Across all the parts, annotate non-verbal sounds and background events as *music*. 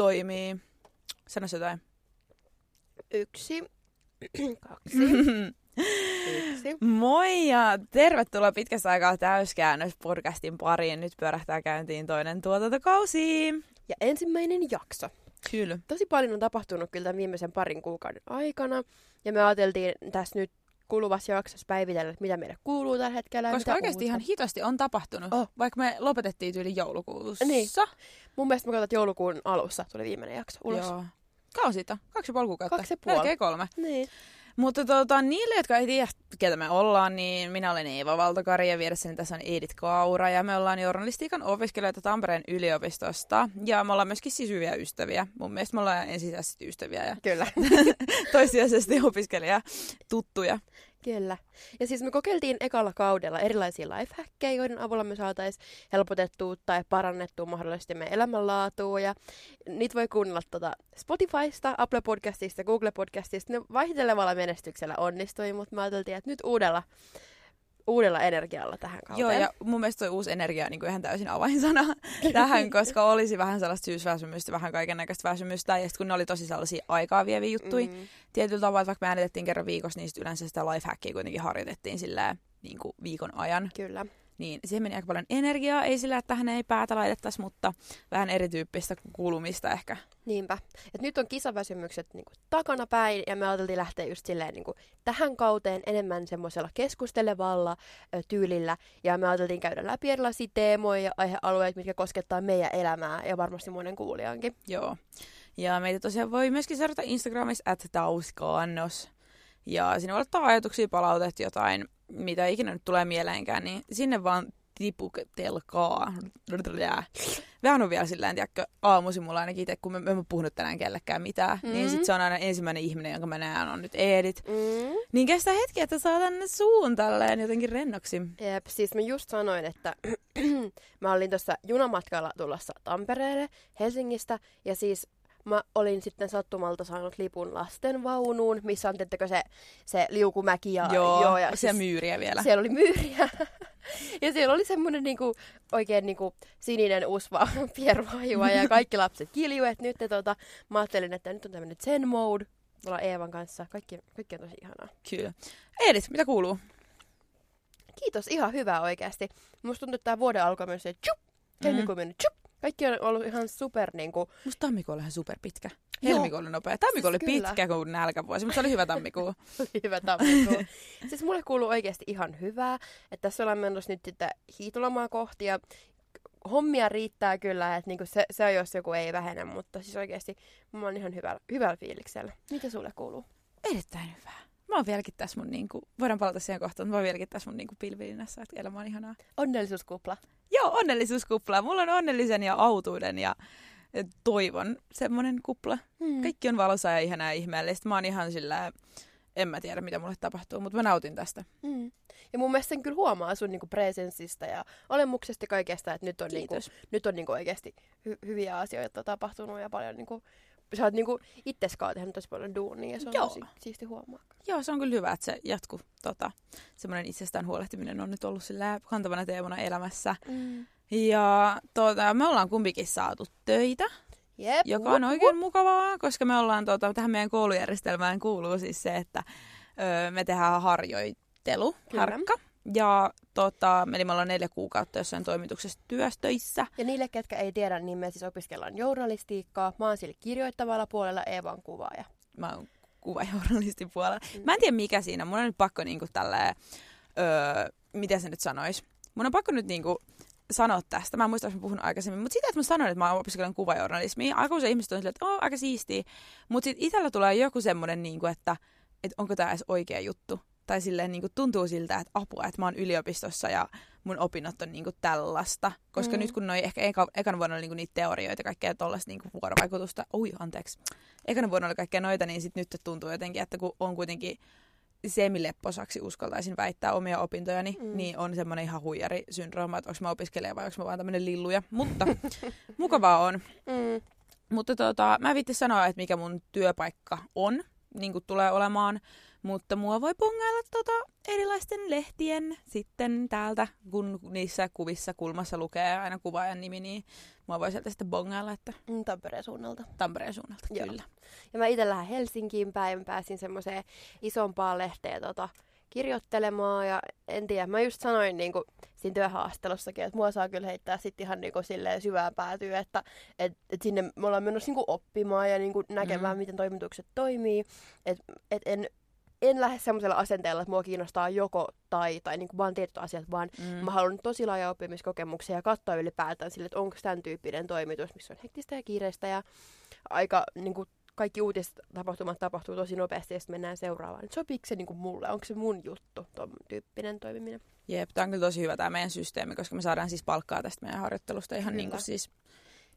toimii, sano se jotain. Yksi, *clears throat* kaksi, *laughs* yksi. Moi ja tervetuloa pitkästä aikaa täyskäännös podcastin pariin. Nyt pyörähtää käyntiin toinen tuotantokausi. Ja ensimmäinen jakso. Kyllä. Tosi paljon on tapahtunut kyllä tämän viimeisen parin kuukauden aikana. Ja me ajateltiin tässä nyt kuluvassa jaksossa päivitellä, että mitä meille kuuluu tällä hetkellä. Koska oikeasti uutta. ihan hitosti on tapahtunut, Oh. vaikka me lopetettiin tyyli joulukuussa. Niin. Mun mielestä mä katsoin, että joulukuun alussa tuli viimeinen jakso ulos. Joo. Kaksi ja puoli kuukautta? Kaksi ja puoli. Melkein kolme. Niin. Mutta tota, niille, jotka ei tiedä, ketä me ollaan, niin minä olen Eeva Valtokari ja vieressäni tässä on Edith Kaura. Ja me ollaan journalistiikan opiskelijoita Tampereen yliopistosta. Ja me ollaan myöskin siis hyviä ystäviä. Mun mielestä me ollaan ensisijaisesti ystäviä ja Kyllä. *laughs* toissijaisesti opiskelija tuttuja. Kyllä. Ja siis me kokeiltiin ekalla kaudella erilaisia lifehackkejä, joiden avulla me saataisiin helpotettua tai parannettua mahdollisesti meidän elämänlaatua. Ja niitä voi kuunnella tuota Spotifysta, Apple Podcastista, Google Podcastista. Ne vaihtelevalla menestyksellä onnistui, mutta me ajateltiin, että nyt uudella, uudella energialla tähän kauteen. Joo, ja mun mielestä toi uusi energia on niin kuin ihan täysin avainsana *laughs* tähän, koska olisi vähän sellaista syysväsymystä, vähän kaiken näköistä väsymystä. Ja sitten kun ne oli tosi sellaisia aikaa vieviä juttuja, mm. Mm. tietyllä tavalla, vaikka me äänitettiin kerran viikossa, niin sit yleensä sitä lifehackia kuitenkin harjoitettiin sillä niin kuin viikon ajan. Kyllä. Niin siihen meni aika paljon energiaa, ei sillä, että tähän ei päätä laitettaisi, mutta vähän erityyppistä kuulumista ehkä. Niinpä. Et nyt on kisaväsymykset niinku takana päin ja me ajateltiin lähteä just silleen niinku tähän kauteen enemmän semmoisella keskustelevalla ö, tyylillä. Ja me ajateltiin käydä läpi erilaisia teemoja ja aihealueita, mitkä koskettaa meidän elämää ja varmasti monen kuulijankin. Joo. Ja meitä tosiaan voi myöskin seurata Instagramissa at. Ja sinne voi laittaa ajatuksia, palautet jotain, mitä ikinä nyt tulee mieleenkään, niin sinne vaan tiputelkaa. Vähän on vielä silleen, tiedätkö, aamuisin mulla ainakin itse, kun mä, mä en puhunut tänään kellekään mitään, mm. niin sit se on aina ensimmäinen ihminen, jonka mä näen, on nyt Edit. Mm. Niin kestää hetki, että saa tänne suun tälleen jotenkin rennoksi. Jep, siis mä just sanoin, että *clears throat* mä olin tuossa junamatkalla tulossa Tampereelle Helsingistä ja siis mä olin sitten sattumalta saanut lipun lasten vaunuun, missä on tiettäkö se, se liukumäki ja, joo, joo, ja se siis myyriä vielä. siellä oli myyriä. *laughs* ja siellä oli semmoinen niinku, oikein niinku sininen usva *laughs* pieruhajua ja kaikki lapset kilju, että nyt tota, mä ajattelin, että nyt on tämmöinen zen mode. Me ollaan Eevan kanssa. Kaikki, kaikki on tosi ihanaa. Kyllä. Edit, mitä kuuluu? Kiitos, ihan hyvää oikeasti. Musta tuntuu, että tämä vuoden alkoi myös se tjup, helmikuu mennyt tjup. Kaikki on ollut ihan super niinku, Musta tammikuu oli ihan superpitkä. Joo. Helmikuu oli nopea. Tammikuu oli Siis kyllä. pitkä kuin nälkävuosi, mutta se oli hyvä tammikuu. *laughs* hyvä tammikuu. siis mulle kuuluu oikeasti ihan hyvää, että tässä ollaan menossa nyt sitten hiitolomaa kohti ja hommia riittää kyllä, että niinku se, se jos joku ei vähene, mutta siis oikeasti mä oon ihan hyvällä, hyvällä fiiliksellä. Mitä sulle kuuluu? Erittäin hyvä. Mä oon vieläkin tässä mun niinku, voidaan palata siihen kohtaan, mutta mä oon vieläkin tässä mun niinku pilvilinnassa, että elämä on ihanaa. Onnellisuuskupla. Joo, onnellisuuskupla. Mulla on onnellisen ja autuuden ja toivon semmonen kupla. Hmm. Kaikki on valossa ja ihanaa ja ihmeellistä. Mä oon ihan sillä, en mä tiedä mitä mulle tapahtuu, mutta mä nautin tästä. Mm. Ja mun mielestä sen kyllä huomaa sun niinku presenssistä ja olemuksesta kaikesta, että nyt on, niinku, Kiitos. nyt on niinku oikeasti hy- hyviä asioita tapahtunut ja paljon niinku, sä oot niinku itseskaan tehnyt tosi paljon duunia ja se on Joo. tosi siisti huomaa. Joo, se on kyllä hyvä, että se jatkuu. Tota, semmoinen itsestään huolehtiminen on nyt ollut sillä kantavana teemana elämässä. Mm. Ja tota, me ollaan kumpikin saatu töitä, Jep. joka on oikein mukavaa, koska me ollaan tota, tähän meidän koulujärjestelmään kuuluu siis se, että öö, me tehdään harjoittelu, Kyllä. harkka. Ja tota, eli me ollaan neljä kuukautta jossain toimituksessa työstöissä. Ja niille, ketkä ei tiedä, niin me siis opiskellaan journalistiikkaa. Mä oon sillä kirjoittavalla puolella, Eeva on kuvaaja. Mä oon kuvajournalistin puolella. Mm. Mä en tiedä mikä siinä. Mun on nyt pakko niinku tälleen, öö, miten se nyt sanois. Mun on pakko nyt niinku sanoa tästä. Mä en muista, jos mä puhun aikaisemmin. Mutta sitä, että mä sanoin, että mä opiskelen kuvajournalismia, aika usein ihmiset on silleen, että oh, aika siistiä. Mutta sitten itsellä tulee joku semmoinen, niinku, että, että onko tämä edes oikea juttu. Tai silleen niinku, tuntuu siltä, että apua, että mä oon yliopistossa ja mun opinnot on niinku tällaista. Koska Mm. nyt kun noi ehkä eka, ekana vuonna oli niinku niitä teorioita ja kaikkea tollaista niinku vuorovaikutusta. Ui, anteeksi. Ekana vuonna oli kaikkea noita, niin sit nyt tuntuu jotenkin, että kun on kuitenkin semilepposaksi uskaltaisin väittää omia opintojani, Mm. niin on semmoinen ihan huijarisyndrooma, että onko mä opiskelija vai onko mä vaan tämmöinen lilluja. Mutta *laughs* mukavaa on. Mm. Mutta tota, mä en viitti sanoa, että mikä mun työpaikka on, niin kuin tulee olemaan. Mutta mua voi pongailla tota erilaisten lehtien sitten täältä, kun niissä kuvissa kulmassa lukee aina kuvaajan nimi, niin mua voi sieltä sitten bongailla, että Mm, Tampereen suunnalta. Tampereen suunnalta, Joo. kyllä. Ja mä itse lähden Helsinkiin päin, mä pääsin semmoiseen isompaan lehteen tota, kirjoittelemaan ja en tiedä, mä just sanoin niin kuin, siinä työhaastelussakin, että mua saa kyllä heittää sitten ihan niin kuin, silleen syvään päätyä, että et, et sinne me ollaan menossa niin kuin, oppimaan ja niin kuin, näkemään, Mm. miten toimitukset toimii. Että et en, en lähde semmoisella asenteella, että mua kiinnostaa joko tai, tai niin kuin vaan tietyt asiat, vaan Mm. Mä haluan tosi laaja oppimiskokemuksia ja katsoa ylipäätään sille, että onko tämän tyyppinen toimitus, missä on hektistä ja kiireistä ja aika niin kuin, kaikki uutistapahtumat tapahtuu tosi nopeasti ja sitten mennään seuraavaan. Et sopiiko se niin kuin mulle? Onko se mun juttu, tuon tyyppinen toimiminen? Jep, tämä on kyllä tosi hyvä tämä meidän systeemi, koska me saadaan siis palkkaa tästä meidän harjoittelusta ihan Kyllä. niin kuin siis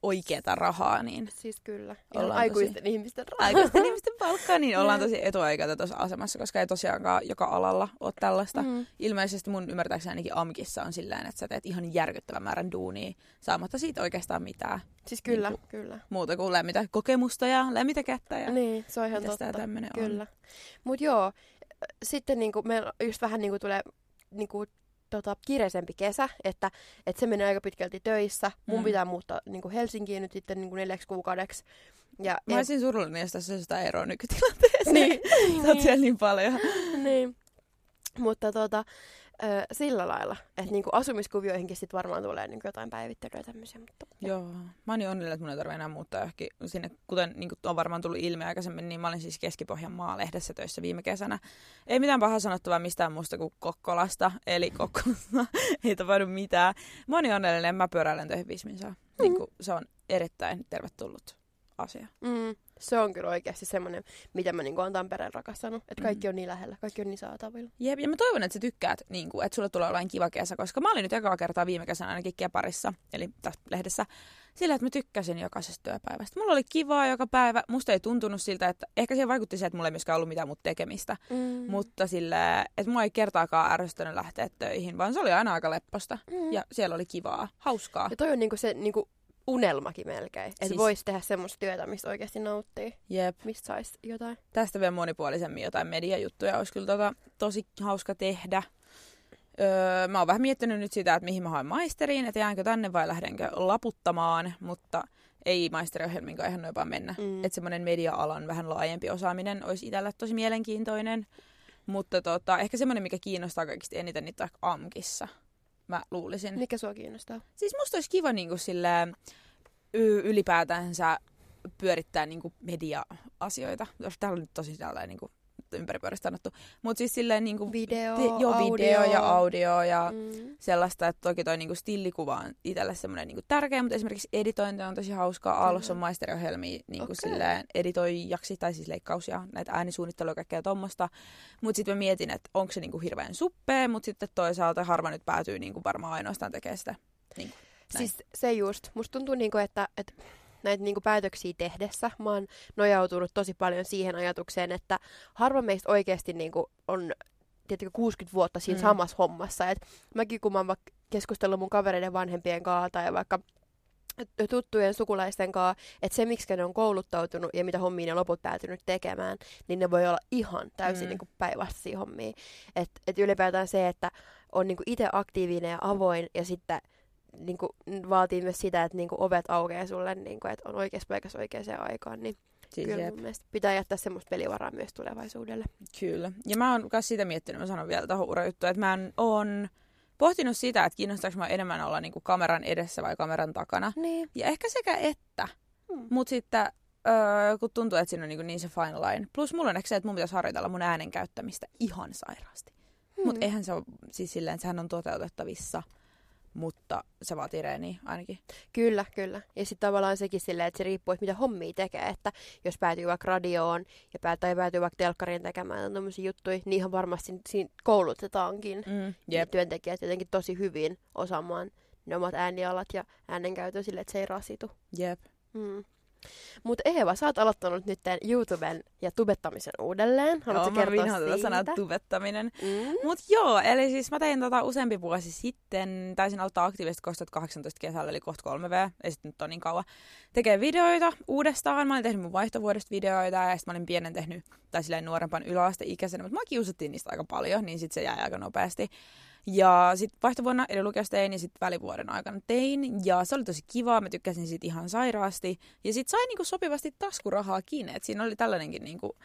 oikeata rahaa, niin Siis kyllä. Ollaan aikuisten ihmisten rahaa. aikuisten ihmisten *laughs* palkkaa, niin ollaan tosi etuoikeutetussa asemassa, koska ei tosiaankaan joka alalla ole tällaista. Mm. Ilmeisesti mun ymmärtääkseni ainakin AMKissa on sillä että sä teet ihan järkyttävän määrän duunia saamatta siitä oikeastaan mitään Siis kyllä, Niinku- kyllä. muuta kuin lämmitä kokemusta ja lämmitä kättä ja Niin, se on ihan totta. tämmönen Kyllä. Mut joo, sitten niinku meillä just vähän niinku tulee niinku tota, kiireisempi kesä, että, että se menee aika pitkälti töissä. Mun Mm. pitää muuttaa niinku Helsinkiin nyt sitten niinku neljäksi kuukaudeksi. Ja Mä olisin surullinen, jos tässä olisi jotain eroa nykytilanteeseen. niin, *laughs* Sä oot siellä niin paljon. niin. Mutta tota, ö, sillä lailla, että niinku asumiskuvioihinkin sit varmaan tulee niinku jotain päivittelyä ja tämmöisiä. Mutta... Joo. Mä oon niin onnellinen, että mun ei tarvitse enää muuttaa johonkin sinne, kuten niin on varmaan tullut ilmi aikaisemmin, niin mä olin siis Keski-Pohjanmaa lehdessä töissä viime kesänä. Ei mitään pahaa sanottavaa mistään muusta kuin Kokkolasta, eli Kokkolasta *laughs* ei tapahdu mitään. Mä oon niin onnellinen, mä pyöräilen töihin Visminsaa. Niin kuin, se on erittäin tervetullut asia. Mm, se on kyllä oikeasti semmoinen, mitä mä niinku oon Tampereen rakastanut. Että kaikki on niin lähellä, kaikki on niin saatavilla. Jep, ja mä toivon, että sä tykkäät, niin kuin, että sulle tulee olemaan kiva kesä, koska mä olin nyt ekaa kertaa viime kesänä ainakin Keparissa, eli tässä lehdessä, sillä, että mä tykkäsin jokaisesta työpäivästä. Mulla oli kivaa joka päivä, musta ei tuntunut siltä, että ehkä siihen vaikutti se, että mulla ei myöskään ollut mitään muuta tekemistä, Mm. mutta sillä, että mua ei kertaakaan ärsyttänyt lähteä töihin, vaan se oli aina aika lepposta, Mm. ja siellä oli kivaa, hauskaa. Ja toi on niinku se niinku unelmakin melkein. Että Siis- voisi tehdä semmoista työtä, mistä oikeasti nauttii. Jep, Mistä saisi jotain. tästä vielä monipuolisemmin jotain mediajuttuja olisi kyllä tota, tosi hauska tehdä. Öö, mä oon vähän miettinyt nyt sitä, että mihin mä haen maisteriin, että jäänkö tänne vai lähdenkö laputtamaan, mutta ei maisteriohjelmiin ihan noin vaan mennä. Mm. Että semmoinen media-alan vähän laajempi osaaminen olisi itsellä tosi mielenkiintoinen. Mutta tota, ehkä semmoinen, mikä kiinnostaa kaikista eniten, niin AMKissa, mä luulisin. Mikä sua kiinnostaa? Siis musta olisi kiva niin kuin silleen, y- ylipäätänsä pyörittää niin kuin media-asioita. Täällä on nyt tosi tällainen niin kuin ympäripyörästä sanottu. Mutta siis silleen niin kuin, Video, te- joo, audio. video ja audio ja mm. Sellaista, että toki toi niinku stillikuva on itselle semmoinen niinku tärkeä, mutta esimerkiksi editointi on tosi hauskaa. Aallossa on maisteriohjelmia niinku Okei. silleen editoijaksi, tai siis leikkaus ja näitä äänisuunnittelua ja kaikkea tommosta. Mutta sitten mä mietin, että onko se niinku hirveän suppea, mutta sitten toisaalta harva nyt päätyy niinku varmaan ainoastaan tekemään sitä. Niinku, näin. Siis se just. Musta tuntuu, niinku, että, että näitä niinku päätöksiä tehdessä mä oon nojautunut tosi paljon siihen ajatukseen, että harva meistä oikeasti niinku on tietenkin 60 vuotta siinä Mm. samassa hommassa. Et mäkin kun mä oon vaikka keskustellut mun kavereiden vanhempien kanssa tai vaikka tuttujen sukulaisten kanssa, että se miksi ne on kouluttautunut ja mitä hommia ne loput päätynyt tekemään, niin ne voi olla ihan täysin Mm. niinku päinvastaisia hommia. Että et ylipäätään se, että on niinku itse aktiivinen ja avoin ja sitten niinku, vaatii myös sitä, että niinku ovet aukeaa sulle, niinku, että on oikeassa paikassa oikeaan aikaan, niin siis kyllä jep. mun mielestä pitää jättää semmoista pelivaraa myös tulevaisuudelle. Kyllä. Ja mä oon myös sitä miettinyt, mä sanon vielä tuohon urajuttuun, että mä oon pohtinut sitä, että kiinnostaako mä enemmän olla niinku kameran edessä vai kameran takana. Niin. Ja ehkä sekä että. Mm. Mutta sitten, öö, kun tuntuu, että siinä on niin, niin se fine line. Plus mulla on ehkä se, että mun pitäisi harjoitella mun äänen käyttämistä ihan sairaasti. Mm. Mutta eihän se ole siis silleen, sehän on toteutettavissa, mutta se vaatii reeniä ainakin. Kyllä, kyllä. Ja sitten tavallaan sekin silleen, että se riippuu, että mitä hommia tekee. Että jos päätyy vaikka radioon ja pää- tai päätyy vaikka telkkariin tekemään tämmöisiä juttuja, niin ihan varmasti siinä koulutetaankin Mm, Jep. työntekijät jotenkin tosi hyvin osaamaan ne omat äänialat ja äänenkäytön sille, että se ei rasitu. Jep. Mm. Mutta Eeva, sä oot aloittanut nyt YouTuben ja tubettamisen uudelleen. Haluatko Joo, kertoa mä tätä sanaa siitä? tubettaminen. Mm. Mut joo, eli siis mä tein tota useampi vuosi sitten, taisin aloittaa aktiivisesti 2018 kesällä, eli kohta 3V, ei sit nyt ole niin kauan, tekee videoita uudestaan. Mä olin tehnyt mun vaihtovuodesta videoita ja sitten mä olin pienen tehnyt, tai silleen nuorempan yläasteikäisenä, mutta mä kiusattiin niistä aika paljon, niin sitten se jäi aika nopeasti. Ja sitten vaihtovuonna eli lukiossa tein ja sitten välivuoden aikana tein. Ja se oli tosi kiva, mä tykkäsin siitä ihan sairaasti. Ja sitten sai niinku sopivasti taskurahaakin, että siinä oli tällainenkin niinku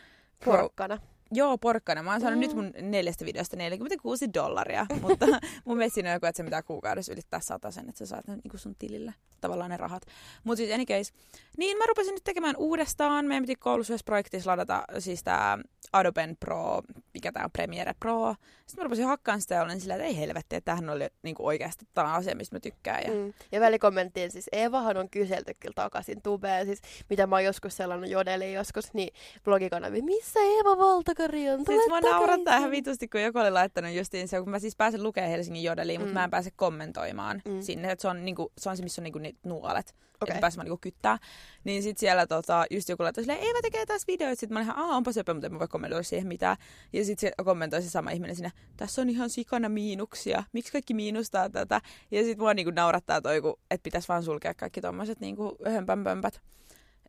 Porkkana. Joo, porkkana. Mä oon saanut Mm. nyt mun neljästä videosta 46 dollaria, *laughs* mutta mun mielestä siinä on joku, että se pitää kuukaudessa ylittää sen, että sä saat ne niinku sun tilille tavallaan ne rahat. Mutta siis any case. Niin mä rupesin nyt tekemään uudestaan. Meidän piti koulussa yhdessä projektissa ladata siis tää Adobe Pro, mikä tää on Premiere Pro. Sitten mä rupesin hakkaan sitä ja olin silleen, että ei helvetti, että tämähän oli niinku oikeasti on asia, mistä mä tykkään. Ja... Mm. Ja välikommenttiin siis Eevahan on kyselty kyllä takaisin tubeen, siis mitä mä oon joskus sellainen jodeli joskus, niin blogikanavi, missä Eeva Valtakari on? Tule Siis mua naurattaa takaisin." ihan vitusti, kun joku oli laittanut justiin se, kun mä siis pääsen lukemaan Helsingin jodeliin, mutta Mm. mä en pääse kommentoimaan Mm. sinne. Et se, on, niinku, se on se, missä on niinku niitä nuolet. Okay. Että pääsemään niinku kyttää. Niin sit siellä tota, just joku laittoi silleen, Eeva tekee taas videoita. Sitten mä olin ihan, aah, onpa söpö, mutta en mä voi kommentoida siihen mitään. Ja sit se kommentoi se sama ihminen sinne, tässä on ihan sikana miinuksia. Miksi kaikki miinustaa tätä? Ja sit mua niinku naurattaa toi, että pitäisi vaan sulkea kaikki tommoset niinku hömpänpömpät.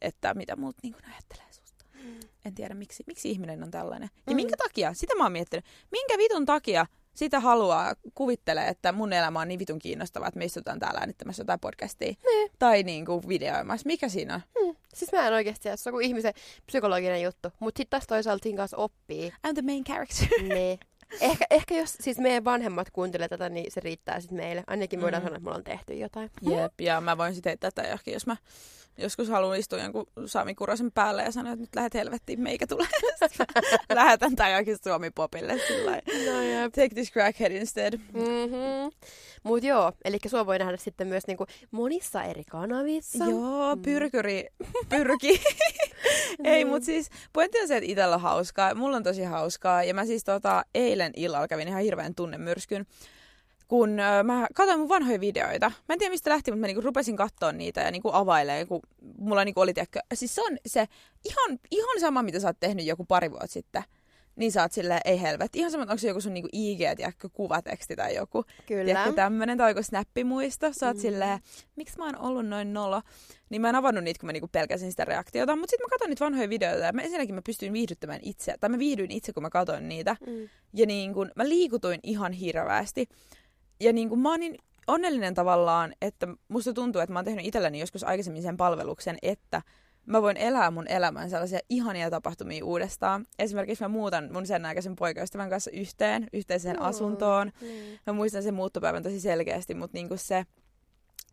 Että mitä muut niinku ajattelee. En tiedä, miksi, miksi ihminen on tällainen. Ja Mm. minkä takia? Sitä mä oon miettinyt. Minkä vitun takia sitä haluaa, kuvittelee, että mun elämä on niin vitun kiinnostavaa, että me istutaan täällä äänittämässä jotain podcastia. Niin. Tai niinku videoimassa. Mikä siinä on? Mm. Siis mä en oikeasti tiedä, se on kuin ihmisen psykologinen juttu. Mutta sitten taas toisaalta siinä kanssa oppii. I'm the main character. *laughs* niin. Ehkä, ehkä jos siis meidän vanhemmat kuuntelee tätä, niin se riittää sitten meille. Ainakin me voidaan Mm. sanoa, että me ollaan tehty jotain. Jep, ja mä voin sitten tätä johonkin, jos mä joskus haluan istua jonkun Sami Kurasen päälle ja sanoa, että nyt lähet helvettiin, meikä tulee. *laughs* Lähetän tää johonkin Suomi-popille sillä. No jep. Take this crackhead instead. Mm-hmm. Mut joo, eli sua voi nähdä sitten myös niinku monissa eri kanavissa. Joo, Mm. pyrkyri, pyrki. *laughs* Ei, Mm. mutta siis pointti on se, että itsellä on hauskaa. Mulla on tosi hauskaa. Ja mä siis tota, eilen illalla kävin ihan hirveän tunnemyrskyn. Kun mä katsoin mun vanhoja videoita. Mä en tiedä mistä lähti, mutta mä niinku rupesin katsoa niitä ja niinku availemaan, kun mulla niinku oli, tiedätkö, siis se on se ihan, ihan sama, mitä sä oot tehnyt joku pari vuotta sitten. Niin sä oot silleen, ei helvetti. Ihan sama, että onko se joku sun niinku IG, tiedätkö, kuvateksti tai joku. Kyllä. Tiedätkö, tämmönen tai joku snappimuisto. Sä oot mm. silleen, miksi mä oon ollut noin nolo. Niin mä en avannut niitä, kun mä niinku pelkäsin sitä reaktiota. Mutta sitten mä katsoin niitä vanhoja videoita ja mä, ensinnäkin mä pystyin viihdyttämään itse. Tai mä viihdyin itse, kun mä katsoin niitä. Mm. Ja niin kun, mä liikutuin ihan hirveästi. Ja niin kun, mä oon niin onnellinen tavallaan, että musta tuntuu, että mä oon tehnyt itselleni joskus aikaisemmin sen palveluksen, että mä voin elää mun elämän sellaisia ihania tapahtumia uudestaan. Esimerkiksi mä muutan mun sen aikaisen poikaystävän kanssa yhteen, yhteiseen Mm. asuntoon. Niin. Mä muistan sen muuttopäivän tosi selkeästi, mutta niinku se,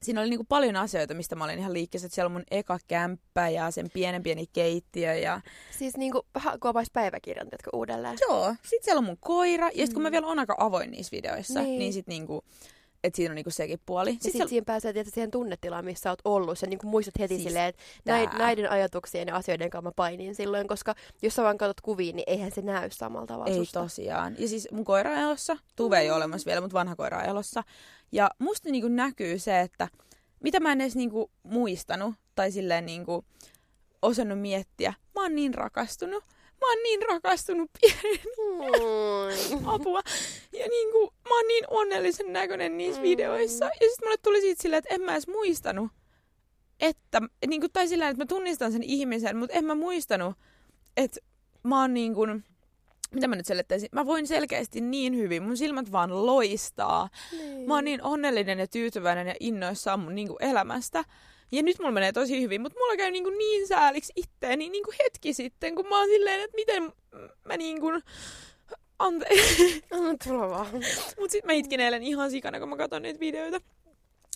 siinä oli niinku paljon asioita, mistä mä olin ihan liikkeessä. Siellä on mun eka kämppä ja sen pienen pieni keittiö ja Siis niinku vähän koopaisi päiväkirjan, uudelleen. Joo, sit siellä on mun koira, ja sit kun Mm. mä vielä on aika avoin niissä videoissa, Niin. niin, niin sit niinku, että siinä on niinku sekin puoli. Ja Sit sitten siellä, siihen pääsee tietysti siihen tunnetilaan, missä oot ollut. Sä niin muistat heti Siis silleen, että näid, näiden ajatuksien ja asioiden kanssa mä painin silloin, koska jos sä vaan katsot kuvia, niin eihän se näy samalla tavalla ei susta. tosiaan. Ja siis mun koira on elossa, Tuve ei ole olemassa vielä, mutta vanha koira on elossa. Ja musta niinku näkyy se, että mitä mä en edes niinku muistanut, tai silleen niinku osannut miettiä. Mä oon niin rakastunut. Mä oon niin rakastunut pienen Mm. apua. Ja niinku, mä oon niin onnellisen näköinen niissä Mm. videoissa. Ja sitten mulle tuli siitä silleen, että en mä edes muistanut, että, niinku, tai sillä että mä tunnistan sen ihmisen, mutta en mä muistanut, että mä oon niin kuin, mitä mä nyt selittäisin, mä voin selkeästi niin hyvin, mun silmät vaan loistaa. Niin. Mä oon niin onnellinen ja tyytyväinen ja innoissaan mun niin kuin elämästä. Ja nyt mulla menee tosi hyvin, mutta mulla käy niin, niin sääliksi itteeni niin kuin hetki sitten, kun mä oon silleen, että miten mä niin kuin... Anteeksi. *laughs* Anna tulla vaan. Mut sit mä itkin eilen ihan sikana, kun mä katson niitä videoita.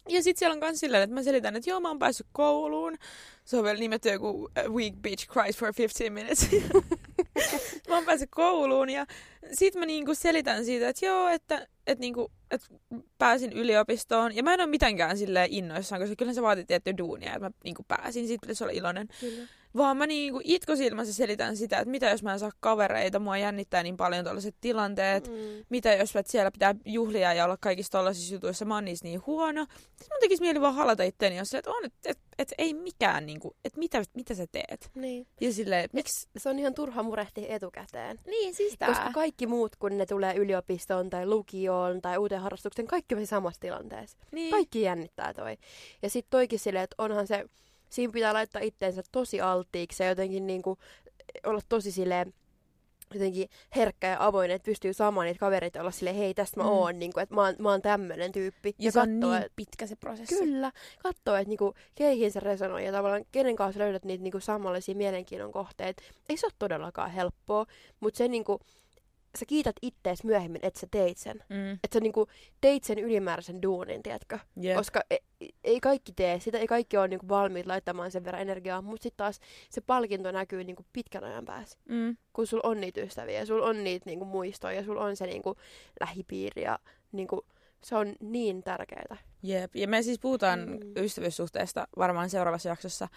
Ja sit siellä on kans silleen, että mä selitän, että joo, mä oon päässyt kouluun. Se on vielä nimetty joku uh, Week Beach Cries for 15 minutes. *laughs* *laughs* mä oon päässyt kouluun ja sit mä niinku selitän siitä, että joo, että, että, niinku, että pääsin yliopistoon. Ja mä en ole mitenkään silleen innoissaan, koska kyllä se vaatii tiettyä duunia, että mä niinku pääsin. Siitä pitäisi olla iloinen. Kyllä. Vaan mä niinku itkosilmässä selitän sitä, että mitä jos mä en saa kavereita, mua jännittää niin paljon tällaiset tilanteet. Mm. Mitä jos että siellä pitää juhlia ja olla kaikissa tollaisissa jutuissa, mä oon niissä niin huono. Sitten mun tekisi mieli vaan halata itteeni, jos että on, että et, et, ei mikään, niinku, että mitä, mitä sä teet. Niin. Ja silleen, miksi... Se on ihan turha murehtia etukäteen. Niin, siis tää. Koska kaikki muut, kun ne tulee yliopistoon tai lukioon tai uuteen harrastukseen, kaikki on samassa tilanteessa. Niin. Kaikki jännittää toi. Ja sitten toikin silleen, että onhan se, siinä pitää laittaa itteensä tosi alttiiksi ja jotenkin niinku olla tosi silleen jotenkin herkkä ja avoin, että pystyy saamaan niitä kavereita olla silleen, hei, tästä mä Mm. oon, niin kuin, että mä oon, mä oon tämmönen tyyppi. Ja se on kattoo, niin et- pitkä se prosessi. Kyllä, katsoo, että niinku, keihin se resonoi ja tavallaan kenen kanssa löydät niitä niinku, samanlaisia mielenkiinnon kohteita. Ei se ole todellakaan helppoa, mutta se niinku, sä kiität ittees myöhemmin, että sä teit sen. Mm. Että sä niinku, teit sen ylimääräisen duunin, tiedätkö? Jep. Koska ei, ei kaikki tee sitä, ei kaikki ole niinku valmiit laittamaan sen verran energiaa, mutta sitten taas se palkinto näkyy niinku pitkän ajan päässä. Mm. Kun sulla on niitä ystäviä sulla on niitä niinku muistoja ja sulla on se niinku lähipiiri ja niinku, se on niin tärkeää. Jep. Ja me siis puhutaan Mm. ystävyyssuhteesta varmaan seuraavassa jaksossa.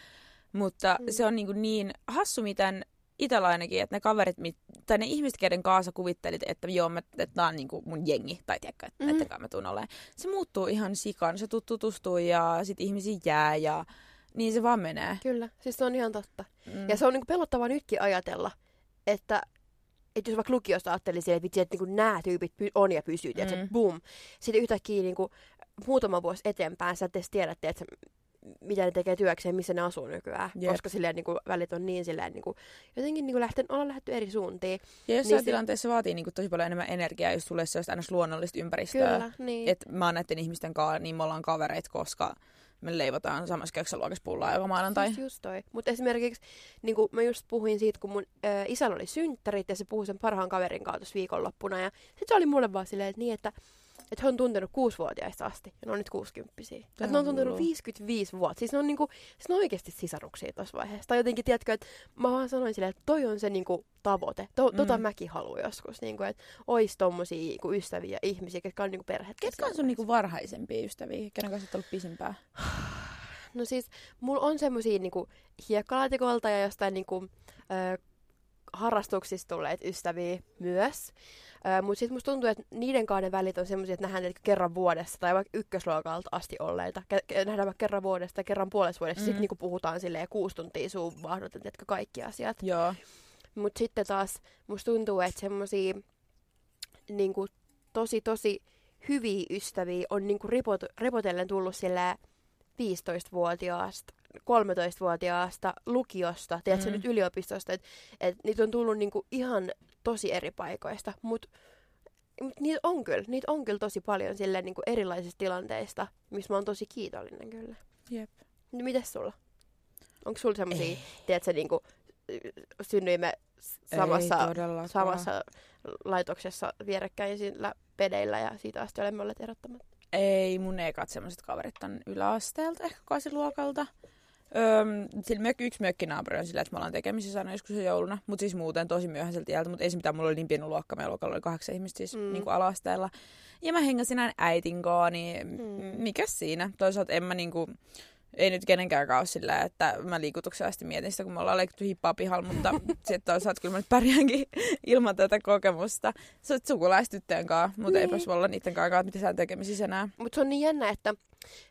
Mutta Mm. se on niin, niin hassu, miten itsellä ainakin, että ne kaverit, mit- tai ne ihmiset, keiden kanssa kuvittelit, että joo, mä, että tää on niin kuin mun jengi, tai tiedätkö, että, Mm. mm. että mä tuun olemaan. Se muuttuu ihan sikan, se tut- tutustuu ja sit ihmisiä jää ja niin se vaan menee. Kyllä, siis se on ihan totta. Mm. Ja se on niinku pelottavaa nytkin ajatella, että, että jos vaikka lukiosta ajattelin silleen, että vitsi, että niinku nämä tyypit on ja pysyy, mm. että boom. Sitten yhtäkkiä niinku, muutama vuosi eteenpäin sä et edes tiedä, että mitä ne tekee työkseen, missä ne asuu nykyään. Jep. Koska silleen niinku, välit on niin silleen, niinku, jotenkin niinku lähten, ollaan lähdetty eri suuntiin. ja jossain niin niin se- tilanteessa vaatii niin kuin tosi paljon enemmän energiaa, jos tulee sellaista aina luonnollista ympäristöä. Kyllä, niin. Että mä oon näiden ihmisten kanssa, niin me ollaan kavereita, koska me leivotaan samassa keksoluokassa pullaa joka maanantai. Just, just toi. Mutta esimerkiksi niin mä just puhuin siitä, kun mun ö, isällä oli synttärit ja se puhui sen parhaan kaverin kanssa tuossa viikonloppuna. Ja sitten se oli mulle vaan silleen, että niin, että, että he on tuntenut kuusivuotiaista asti ja ne on nyt kuusikymppisiä. Että ne on tuntenut hullua. 55 vuotta. Siis ne on, niinku, siis ne on oikeasti sisaruksia tuossa vaiheessa. Tai jotenkin, tiedätkö, että mä vaan sanoin silleen, että toi on se niinku, tavoite. To, mm. Tota mäkin haluan joskus. Niinku, että ois tommosia niinku, ystäviä ihmisiä, ketkä on niinku perheet. Ketkä on sun niinku varhaisempia ystäviä, kenen kanssa oot ollut pisimpää? *sighs* No siis, mulla on semmosia niinku hiekkalaatikolta ja jostain niinku, ö, harrastuksista tulleet ystäviä myös. Mutta sitten musta tuntuu, että niiden kahden välit on semmoisia, että nähdään kerran vuodessa tai vaikka ykkösluokalta asti olleita. Ke- nähdään vaikka kerran vuodesta tai kerran puolessa vuodessa. Mm. Sitten niinku puhutaan silleen kuusi tuntia suun vahdot, että kaikki asiat. Joo. Mutta sitten taas musta tuntuu, että semmosia niinku, tosi tosi hyviä ystäviä on niinku ripot, ripotellen tullut silleen 15-vuotiaasta, 13-vuotiaasta lukiosta, tiedätkö Mm. nyt yliopistosta, että et niitä on tullut niinku ihan tosi eri paikoista, mutta mut niitä on kyllä, niitä on kyllä tosi paljon silleen niinku erilaisista tilanteista, missä mä oon tosi kiitollinen kyllä. Jep. No mites sulla? Onko sulla semmosia, tiedätkö, niinku, synnyimme samassa samassa laitoksessa vierekkäin sillä pedeillä ja siitä asti olemme olleet erottamatta. Ei, mun ekat semmoiset kaverit on yläasteelta, ehkä luokalta. Öm, sillä mök, yksi mökkinaapuri on sillä, että me ollaan tekemisissä aina joskus jo jouluna, mutta siis muuten tosi myöhäiseltä iältä, mutta ei se mitään, mulla oli niin pieni luokka, meidän luokalla oli kahdeksan ihmistä siis Mm. niin kuin ala-asteella. Ja mä hengasin aina äitin kanssa, niin Mm. mikä siinä? Toisaalta en mä niinku, ei nyt kenenkään ole sillä, että mä liikutuksellisesti mietin sitä, kun me ollaan leikitty hippaa pihalla, mutta *laughs* sitten toisaalta kyllä mä nyt pärjäänkin *laughs* ilman tätä kokemusta. Sä oot sukulaistyttöjen kanssa, mutta Niin. eipäs voi olla niiden kanssa, mitä sä tekemisissä enää. Mutta se on niin jännä, että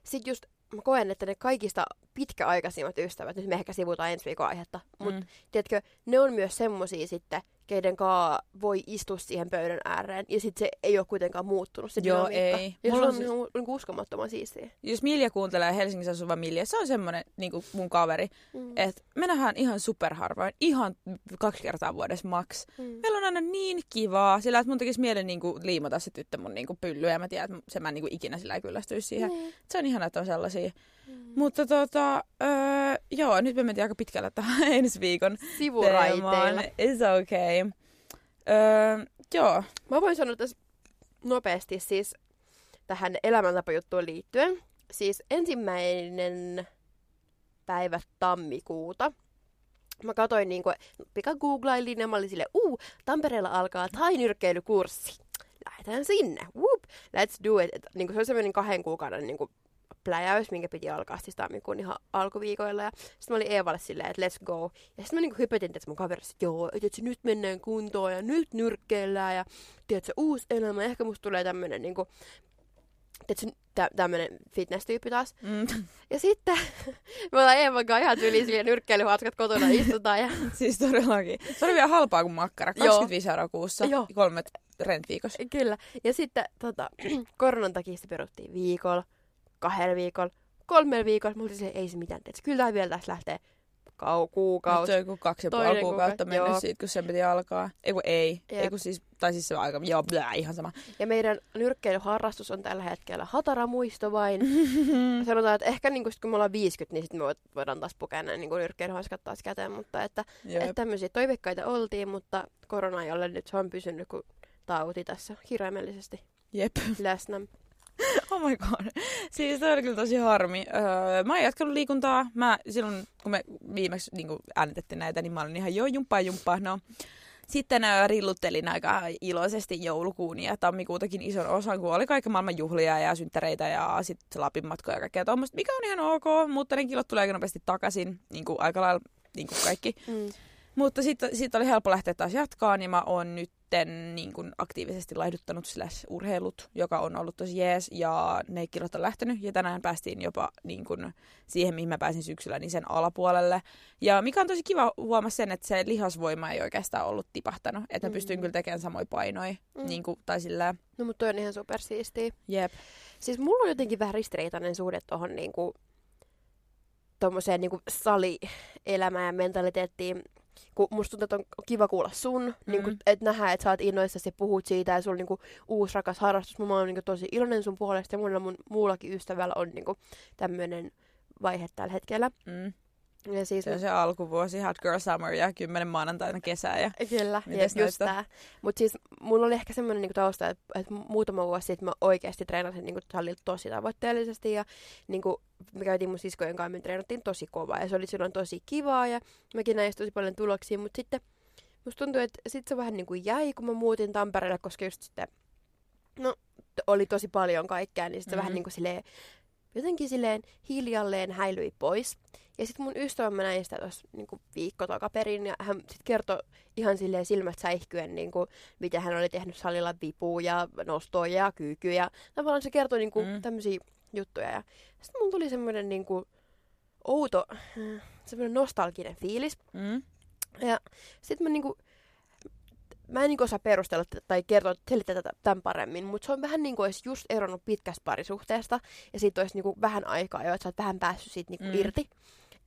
sit just mä koen, että ne kaikista pitkäaikaisimmat ystävät, nyt me ehkä sivutaan ensi viikon aihetta, mutta Mm. tiedätkö, ne on myös semmosia sitten, keiden kaa voi istua siihen pöydän ääreen, ja sitten se ei ole kuitenkaan muuttunut, se Joo, dynamiikka. ei. Ja se Mulla on on siis- niin uskomattoman siistiä. jos Milja kuuntelee Helsingissä asuva Milja, se on semmoinen niin mun kaveri, Mm. että me nähdään ihan superharvoin, ihan kaksi kertaa vuodessa maks. Mm. Meillä on aina niin kivaa, sillä että mun tekisi mieli niin kuin, liimata se tyttö mun niin kuin, pyllyä ja mä tiedän, että se mä niin kuin, ikinä sillä ei kyllästyisi siihen. Niin. Se on ihana, että on sellaisia. Mm. Mutta tota, öö, joo, nyt me mentiin aika pitkälle tähän *laughs* ensi viikon Sivuraiteilla. It's okay. Öö, joo, Mä voin sanoa tässä nopeasti siis tähän elämäntapajuttuun liittyen. Siis ensimmäinen päivä tammikuuta. Mä katsoin niinku, pika googlailin ja mä olin silleen, uu, Tampereella alkaa thai-nyrkkeilykurssi. Lähdetään sinne. Whoop, let's do it. Et, niinku, se on semmoinen kahden kuukauden niinku, pläjäys, minkä piti alkaa siis tammikuun ihan alkuviikoilla. Ja sitten mä olin Eevalle silleen, että let's go. Ja sitten mä niinku hypetin, että mun kaverissa, että joo, että nyt mennään kuntoon ja nyt nyrkkeillään ja tiedätkö, uusi elämä. Ehkä musta tulee tämmönen niinku tiedätkö, tä- tämmönen fitness-tyyppi taas. Mm. *laughs* Ja sitten *laughs* me ollaan Eevan kanssa ihan tyyliin silleen nyrkkeilyhatskat kotona *laughs* istutaan. Ja... siis todellakin. Se oli vielä halpaa kuin makkara. Joo. 25 euroa kuussa. Joo. Kolmet rent viikossa. Kyllä. Ja sitten tota, *clears throat* koronan takia se peruttiin viikolla, kahdella viikolla, kolmella viikolla. Mä olin silleen, ei se mitään. Tiedätkö, kyllä tää vielä tässä lähtee kau- kuukausi. se on joku kaksi ja puoli kuukautta joo. mennyt siitä, kun sen piti alkaa. Ei kun ei. Jep. Ei kun siis, tai siis se aika, joo, blää, ihan sama. Ja meidän nyrkkeilyharrastus on tällä hetkellä hatara muisto vain. *laughs* Sanotaan, että ehkä niin kun, sit kun me ollaan 50, niin sitten me voidaan taas pukea näin niin nyrkkeilyhanskat taas käteen. Mutta että, Jep. että tämmöisiä toiveikkaita oltiin, mutta korona ei ole nyt, se on pysynyt kuin tauti tässä kirjaimellisesti Jep. läsnä. *laughs* Oh my god. Siis toi oli kyllä tosi harmi. Öö, mä oon jatkanut liikuntaa. Mä silloin, kun me viimeksi niin äänitettiin näitä, niin mä olin ihan joo jumppaa jumppaa. No, sitten öö, rilluttelin aika iloisesti joulukuun ja tammikuutakin ison osan, kun oli kaiken maailman juhlia ja synttäreitä ja sitten Lapin matkoja ja kaikkea tuommoista, mikä on ihan ok, mutta ne kilot tulee aika nopeasti takaisin, niin kuin aika lailla niin kuin kaikki. Mm. Mutta sitten sit oli helppo lähteä taas jatkaan, niin mä oon nytten niin kun aktiivisesti laihduttanut slash urheilut, joka on ollut tosi jees, ja ne kilot on lähtenyt, ja tänään päästiin jopa niin kun, siihen, mihin mä pääsin syksyllä, niin sen alapuolelle. Ja mikä on tosi kiva huomata sen, että se lihasvoima ei oikeastaan ollut tipahtanut, että mä Mm. pystyn kyllä tekemään samoja painoja, Mm. niin kuin, tai sillä, No mutta toi on ihan supersiistiä. jep, Siis mulla on jotenkin vähän ristiriitainen suhde tohon niinku, tommoseen niinku salielämään ja mentaliteettiin. Kun musta tuntuu, että on kiva kuulla sun, mm. niinku, että nähdään, että sä oot innoissasi ja puhut siitä ja sulla on niinku uusi rakas harrastus. Mä oon niinku tosi iloinen sun puolesta ja monella mun muullakin ystävällä on niinku tämmönen vaihe tällä hetkellä. mm. Ja siis se on se alkuvuosi, Hot Girl Summer ja kymmenen maanantaina kesää. Ja... Kyllä, jep, just näyttää? tää. Mutta siis mulla oli ehkä semmoinen niinku tausta, että, että muutama vuosi sitten mä oikeasti treenasin niinku salilla tosi tavoitteellisesti ja niinku, me käytiin mun siskojen kanssa, me treenattiin tosi kovaa ja se oli silloin tosi kivaa ja mäkin näin tosi paljon tuloksia, mutta sitten musta tuntuu, että sit se vähän niinku jäi, kun mä muutin Tampereelle, koska just sitten, no oli tosi paljon kaikkea, niin sitten mm-hmm. vähän niinku silleen, jotenkin silleen hiljalleen häilyi pois. Ja sitten mun ystävä, mä näin sitä tuossa niinku viikko takaperin, ja hän sitten kertoi ihan silleen silmät säihkyen, niinku, miten hän oli tehnyt salilla vipua ja nostoja ja kyykyä. Ja tavallaan se kertoi niinku, mm. Mm. tämmöisiä juttuja. Ja sitten mun tuli semmoinen niinku, outo, semmoinen nostalginen fiilis. Mm. Ja sitten mä niinku, mä en niinku osaa perustella tai kertoa, selittää tätä tämän paremmin, mutta se on vähän niin kuin olisi just eronnut pitkästä parisuhteesta ja siitä olisi niinku vähän aikaa jo, että sä oot vähän päässyt siitä niinku Mm. mm. irti.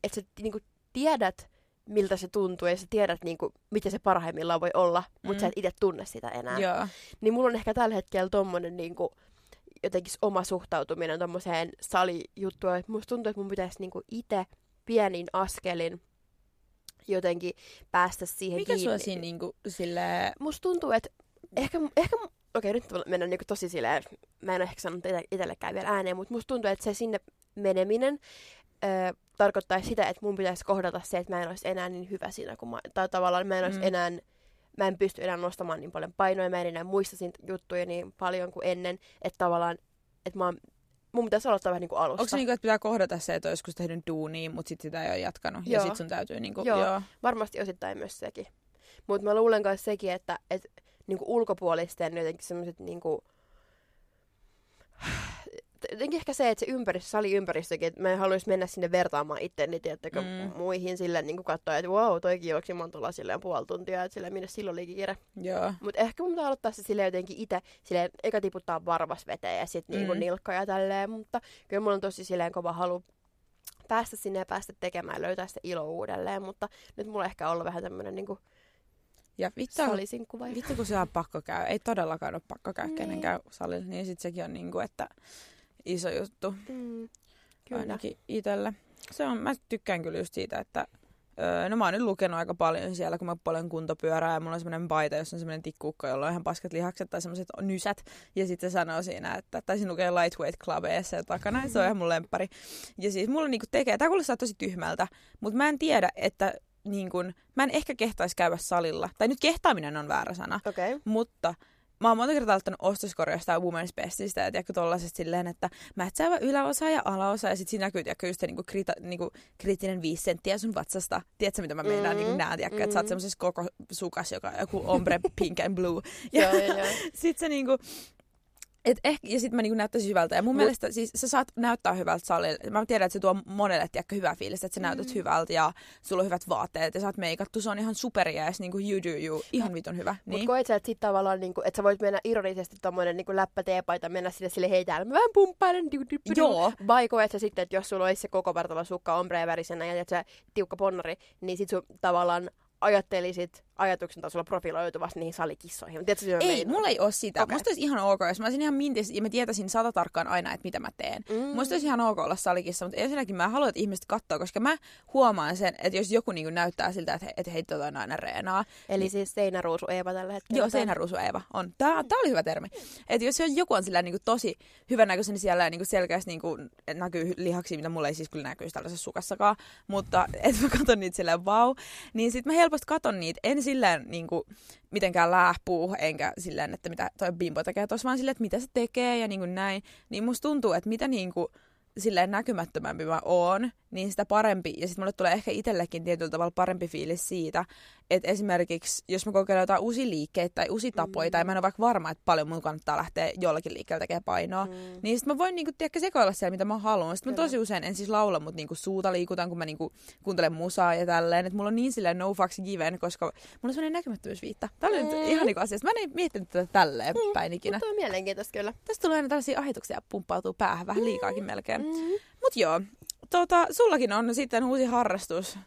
Että sä niinku tiedät, miltä se tuntuu ja sä tiedät, niinku, miten se parhaimmillaan voi olla, mutta Mm. sä et itse tunne sitä enää. Joo. Niin mulla on ehkä tällä hetkellä tommonen niinku, jotenkin oma suhtautuminen tommoseen salijuttuun. että Musta tuntuu, että mun pitäisi niinku itse pienin askelin jotenkin päästä siihen Mikä kiinni. sulla siinä niinku silleen... Musta tuntuu, että ehkä, ehkä okei nyt mennään niinku tosi silleen, mä en ole ehkä sanonut itsellekään vielä ääneen, mutta musta tuntuu, että se sinne meneminen ö, tarkoittaa sitä, että mun pitäisi kohdata se, että mä en olisi enää niin hyvä siinä, kun mä, tai tavallaan mä en olisi Mm. enää, mä en pysty enää nostamaan niin paljon painoja, mä en enää muista siitä juttuja niin paljon kuin ennen, että tavallaan, että mä oon, mun pitäisi aloittaa vähän niin kuin alusta. Onko se niinku, että pitää kohdata se, että on joskus tehnyt duunia, mutta sit sitä ei ole jatkanut? Ja Joo. sit sun täytyy niinku... Joo. joo. Varmasti osittain myös sekin. Mutta mä luulen myös sekin, että et, niinku ulkopuolisten jotenkin semmoiset niinku, jotenkin ehkä se, että se ympäristö, saliympäristökin, että mä en haluaisi mennä sinne vertaamaan itteni, tiedättekö, Mm. muihin silleen niin katsoa, että wow, toikin juoksi montolla silleen puoli tuntia, että silleen minne silloin oli kiire. Joo. Mutta ehkä mun pitää aloittaa se silleen jotenkin itse, silleen eka tiputtaa varvas veteen ja sitten niinku Mm. nilkka ja tälleen, mutta kyllä mulla on tosi silleen kova halu päästä sinne ja päästä tekemään, löytää sitä ilo uudelleen, mutta nyt mulla ehkä ollut vähän tämmönen niinku Ja vittu, salisin vai? vittu kun se on pakko käydä. Ei todellakaan ole pakko käydä Niin. kenenkään salilla. Niin sit sekin on niinku, että iso juttu Mm, kyllä. ainakin itselle. Se on, mä tykkään kyllä just siitä, että no mä oon nyt lukenut aika paljon siellä, kun mä paljon kuntopyörää ja mulla on semmoinen paita, jossa on semmoinen tikkuukko, jolla on ihan paskat lihakset tai semmoiset nysät. Ja sitten se sanoo siinä, että taisin lukea Lightweight Clubeissa takana, ja se on ihan mun lemppari. Ja siis mulla niinku tekee, tää kuulostaa tosi tyhmältä, mutta mä en tiedä, että niin kun, mä en ehkä kehtaisi käydä salilla. Tai nyt kehtaaminen on väärä sana. Okay. mutta mä oon monta kertaa ottanut ostoskorjausta ja Women's Bestistä ja tiedätkö tollasesta silleen, että mätsäävä yläosa ja alaosa ja sit siinä näkyy tiedätkö just se niinku, krita, niinku, kriittinen viisi senttiä sun vatsasta. Tiedätkö mitä mä meinaan Mm-hmm. mm, niinku nää, tiedätkö, että sä oot Mm. semmosessa koko sukas, joka on joku ombre pink and blue. Ja Joo, joo, joo. sit se niinku, et ehkä, ja sitten mä niinku näyttäisin hyvältä. Ja mun Mut- Mut, mielestä siis sä saat näyttää hyvältä salille. Mä tiedän, että se tuo monelle tiedätkö, hyvää fiilistä, että sä näytät Mm. hyvältä ja sulla on hyvät vaatteet ja sä oot meikattu. Se on ihan superia ja niinku you do you. Ihan vitun hyvä. Niin. Niin. Mut koet sä, että sit tavallaan, niinku, että sä voit mennä ironisesti tommonen niinku läppä teepaita, mennä sille sille hei täällä mä vähän pumppailen. Joo. Vai koet sä sitten, että jos sulla olisi se koko vartalo sukka ombre värisenä ja sä tiukka ponnari, niin sit sun tavallaan ajattelisit ajatuksen tasolla profiloituvasti niihin salikissoihin. Tiedätkö, Ei, meinaan? mulla ei ole sitä. Okay. Musta olisi ihan ok, jos mä olisin ihan mintis ja mä tietäisin sata tarkkaan aina, että mitä mä teen. Mm. Musta olisi ihan ok olla salikissa, mutta ensinnäkin mä haluan, että ihmiset katsoo, koska mä huomaan sen, että jos joku niinku näyttää siltä, että, he, että hei, tota on aina reenaa. Eli siis seinäruusu Eeva tällä hetkellä. Joo, seinäruusu Eeva on. Tää, tää oli hyvä termi. Että jos joku on sillä niinku tosi hyvän näköisen, niin siellä niinku selkeästi niinku näkyy lihaksia, mitä mulla ei siis kyllä näkyisi tällaisessa sukassakaan. Mutta että mä katson niitä silleen vau. Wow, niin sit mä helposti katon niitä. En silleen niinku mitenkään lähpuu, enkä silleen, että mitä toi bimbo tekee tuossa, vaan silleen, että mitä se tekee ja niinku näin. Niin musta tuntuu, että mitä niinku silleen näkymättömämpi mä oon, niin sitä parempi. Ja sitten mulle tulee ehkä itsellekin tietyllä tavalla parempi fiilis siitä, että esimerkiksi jos mä kokeilen jotain uusia liikkeitä tai uusia tapoja, mm. tai mä en ole vaikka varma, että paljon mun kannattaa lähteä jollakin liikkeellä tekemään painoa, Mm. mm. niin sitten mä voin niinku, tiedätkö, sekoilla siellä, mitä mä haluan. Sitten mä tosi usein en siis laula, mutta niinku suuta liikutan, kun mä niinku kuuntelen musaa ja tälleen. Että mulla on niin silleen no fucks given, koska mulla on sellainen näkymättömyysviitta. Tää oli Mm. nyt ihan niinku asia. Mä en miettinyt tätä tälleen Mm, päin ikinä. Mutta on mielenkiintoista kyllä. Tästä tulee aina tällaisia ajatuksia pumppautuu päähän vähän liikaakin melkein. Mm. Mut joo, tota, sullakin on sitten uusi harrastus.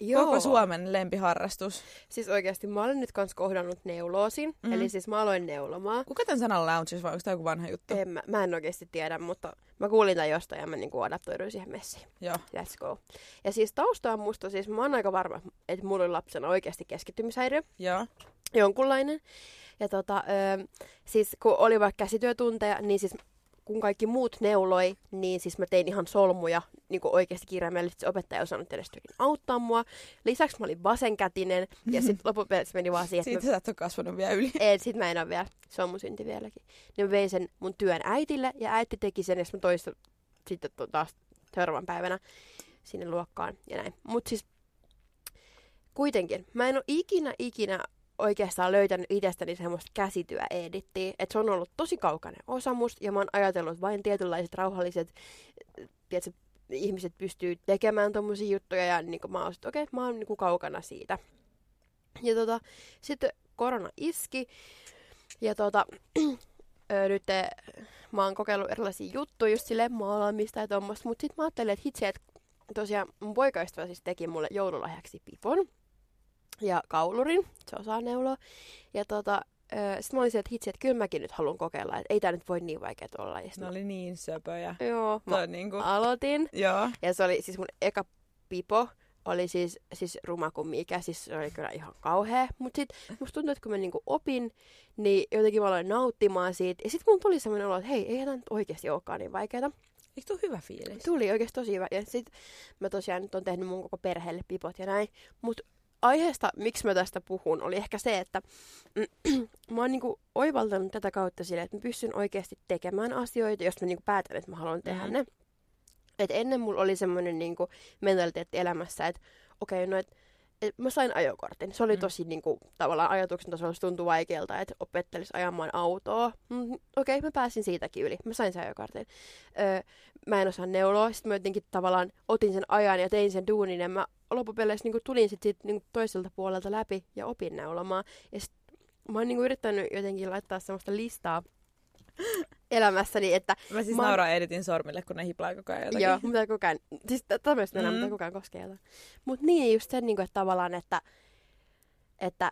Joo. Koko Suomen lempiharrastus. Siis oikeasti mä olen nyt kans kohdannut neuloosin. Mm. Eli siis mä aloin neulomaan. Kuka tämän sanan lounges vai onko tämä joku vanha juttu? En, mä, mä en oikeasti tiedä, mutta mä kuulin tämän jostain ja mä niinku adaptoiduin siihen messiin. Joo. Let's go. Ja siis tausta on musta siis, mä oon aika varma, että mulla oli lapsena oikeasti keskittymishäiriö. Joo. jonkunlainen. Ja tota, ö, siis kun oli vaikka käsityötunteja, niin siis kun kaikki muut neuloi, niin siis mä tein ihan solmuja niin kuin oikeasti kirjaimellisesti. Se opettaja ei osannut edes auttaa mua. Lisäksi mä olin vasenkätinen ja sitten *laughs* loppupeleissä meni vaan siihen, Siitä että sä et ole kasvanut vielä yli. mä, ei, sit mä en ole vielä, se on mun synti vieläkin. Niin mä vein sen mun työn äitille ja äiti teki sen ja mä toin sitä sitten taas seuraavan päivänä sinne luokkaan ja näin. Mut siis kuitenkin, mä en ole ikinä, ikinä oikeastaan löytänyt itsestäni semmoista käsityöedittiä. Että se on ollut tosi kaukainen osa musta ja mä oon ajatellut, että vain tietynlaiset rauhalliset tiedätkö, ihmiset pystyy tekemään tommosia juttuja ja niin mä oon okei, okay, mä oon niin kaukana siitä. Ja tota, sitten korona iski ja tota, *clears throat* ö, nyt eh, mä oon kokeillut erilaisia juttuja just silleen maalaamista ja tommoista, mutta sitten mä ajattelin, että hitsi, että tosiaan mun poikaystävä siis teki mulle joululahjaksi pipon ja kaulurin, se osaa neuloa. Ja tota, sitten mä olisin, että hitsi, että kyllä mäkin nyt haluan kokeilla, että ei tää nyt voi niin vaikea olla. Ja Ne mä, oli niin söpöjä. joo, Toi mä niinku... aloitin. Joo. Ja se oli siis mun eka pipo, oli siis, siis ruma kuin mikä, siis se oli kyllä ihan kauhea. Mutta sit musta tuntuu, että kun mä niinku opin, niin jotenkin mä aloin nauttimaan siitä. Ja sitten mun tuli semmoinen olo, että hei, eihän tämä nyt oikeasti olekaan niin vaikeaa. Eikö tuu hyvä fiilis? Tuli oikeasti tosi hyvä. Ja sit mä tosiaan nyt on tehnyt mun koko perheelle pipot ja näin. Mutta aiheesta, miksi mä tästä puhun, oli ehkä se, että *clears throat* mä oon niinku oivaltanut tätä kautta sille, että mä pystyn oikeasti tekemään asioita, jos mä niinku päätän, että mä haluan tehdä Mhm. ne. Et ennen mulla oli semmoinen niinku mentaliteetti elämässä, että okei, okay, no et, et mä sain ajokortin. Se oli Mm. tosi niinku, tavallaan ajatuksen tasolla se tuntui vaikealta, että opettelis ajamaan autoa. Mm, okei, okay, mä pääsin siitäkin yli. Mä sain sen ajokortin. Öö, mä en osaa neuloa. Sitten mä jotenkin tavallaan otin sen ajan ja tein sen duunin. Ja mä loppupeleissä niinku tulin sit siitä niinku toiselta puolelta läpi ja opin neulomaan. Ja sit mä oon niinku yrittänyt jotenkin laittaa semmoista listaa *laughs* elämässäni, että Mä siis Mä nauraan editin sormille, kun ne hiplaa koko ajan jotakin. Joo, pitää koko ajan, siis tä- tämmöistä Mm. mutta koko ajan koskee jotain. Mut niin, just sen, niin kuin, että tavallaan, että, että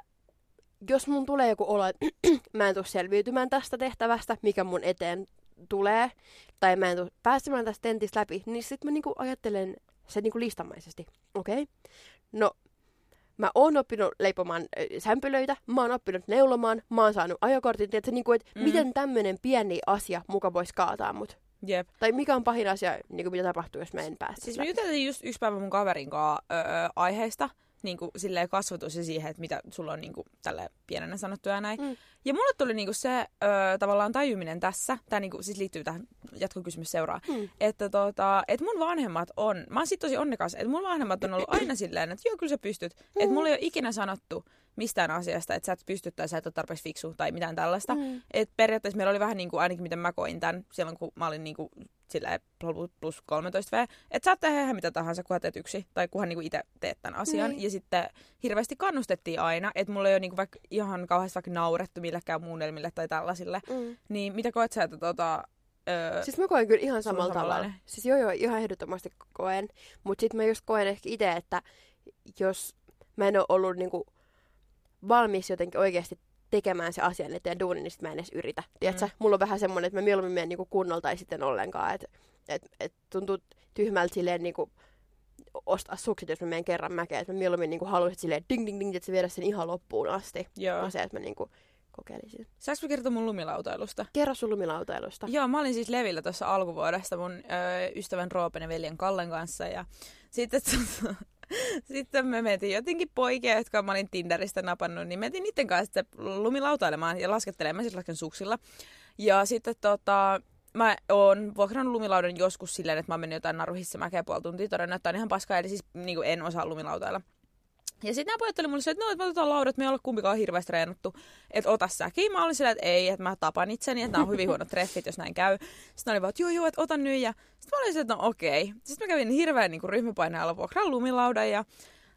jos mun tulee joku olo, että *clears throat* mä en tule selviytymään tästä tehtävästä, mikä mun eteen tulee, tai mä en tule pääsemään tästä tentistä läpi, niin sit mä niinku ajattelen se niinku listamaisesti. Okei, okay. no mä oon oppinut leipomaan sämpylöitä, mä oon oppinut neulomaan, mä oon saanut ajokortin, tiedätkö, niinku, että Mm. miten tämmönen pieni asia muka voisi kaataa mut. Jep. Tai mikä on pahin asia, niin kuin mitä tapahtuu, jos mä en pääse Siis me juteltiin just yksi päivä mun kaverin kanssa öö, aiheesta. Niin kuin, silleen kasvatus ja siihen, että mitä sulla on niin kuin, tälle pienenä sanottu ja näin. Mm. Ja mulle tuli niin kuin, se ö, tavallaan tajuminen tässä, tämä niin kuin, siis liittyy tähän jatkokysymys seuraa, Mm. että tota, et mun vanhemmat on, mä oon sit tosi onnekas, että mun vanhemmat on ollut aina silleen, että joo, kyllä sä pystyt. Mm. Että mulla ei ole ikinä sanottu mistään asiasta, että sä et pysty tai sä et ole tarpeeksi fiksu tai mitään tällaista. Mm. Et periaatteessa meillä oli vähän niin kuin, ainakin miten mä koin tämän silloin, kun mä olin niin kuin, silleen plus 13 V, että saat tehdä ihan mitä tahansa, kunhan teet yksi, tai kunhan niin itse teet tämän asian. Niin. Ja sitten hirveästi kannustettiin aina, että mulla ei ole niin kuin, vaikka ihan kauheasti vaikka naurettu millekään muunnelmille tai tällaisille. Mm. Niin mitä koet sä, että tota, öö, Siis mä koen kyllä ihan samalla tavalla. Siis joo joo, ihan ehdottomasti koen. Mutta sitten mä just koen ehkä itse, että jos mä en ole ollut niinku valmis jotenkin oikeasti tekemään se asian eteen duunin, niin sit mä en edes yritä. Tiedätkö? Mm. Mulla on vähän semmoinen, että mä mieluummin menen niinku kunnolla tai sitten ollenkaan. Että et, et tuntuu tyhmältä silleen niinku ostaa sukset, jos mä menen kerran mäkeen. Että mä mieluummin niinku haluaisin silleen ding ding ding, että se viedä sen ihan loppuun asti. joo. On se, että mä niinku kokeilisin. Saanko mä kertoa mun lumilautailusta? Kerro sun lumilautailusta. Joo, mä olin siis Levillä tuossa alkuvuodesta mun ö, ystävän Roopen ja veljen Kallen kanssa. Ja sitten, *laughs* *laughs* sitten me mentiin jotenkin poikia, jotka mä olin Tinderistä napannut, niin mentiin niiden kanssa sitten lumilautailemaan ja laskettelemaan. Siis lasken suksilla. Ja sitten tota, mä oon vuokrannut lumilaudan joskus silleen, että mä mennyt jotain naruhissa mäkeä puoli tuntia todennut, että on ihan paskaa, eli siis niin en osaa lumilautailla. Ja sitten nämä pojat oli mulle se, että no, että me otetaan laudat, me ei olla kumpikaan hirveästi treenattu, että ota säkin. Mä olin silleen, että ei, että mä tapan itseni, että nämä on hyvin huonot treffit, jos näin käy. Sitten oli vaan, että joo, joo, että ota nyt. Ja sitten mä olin silleen, että no okei. Sitten mä kävin hirveän niin ryhmäpaineen vuokraan lumilaudan ja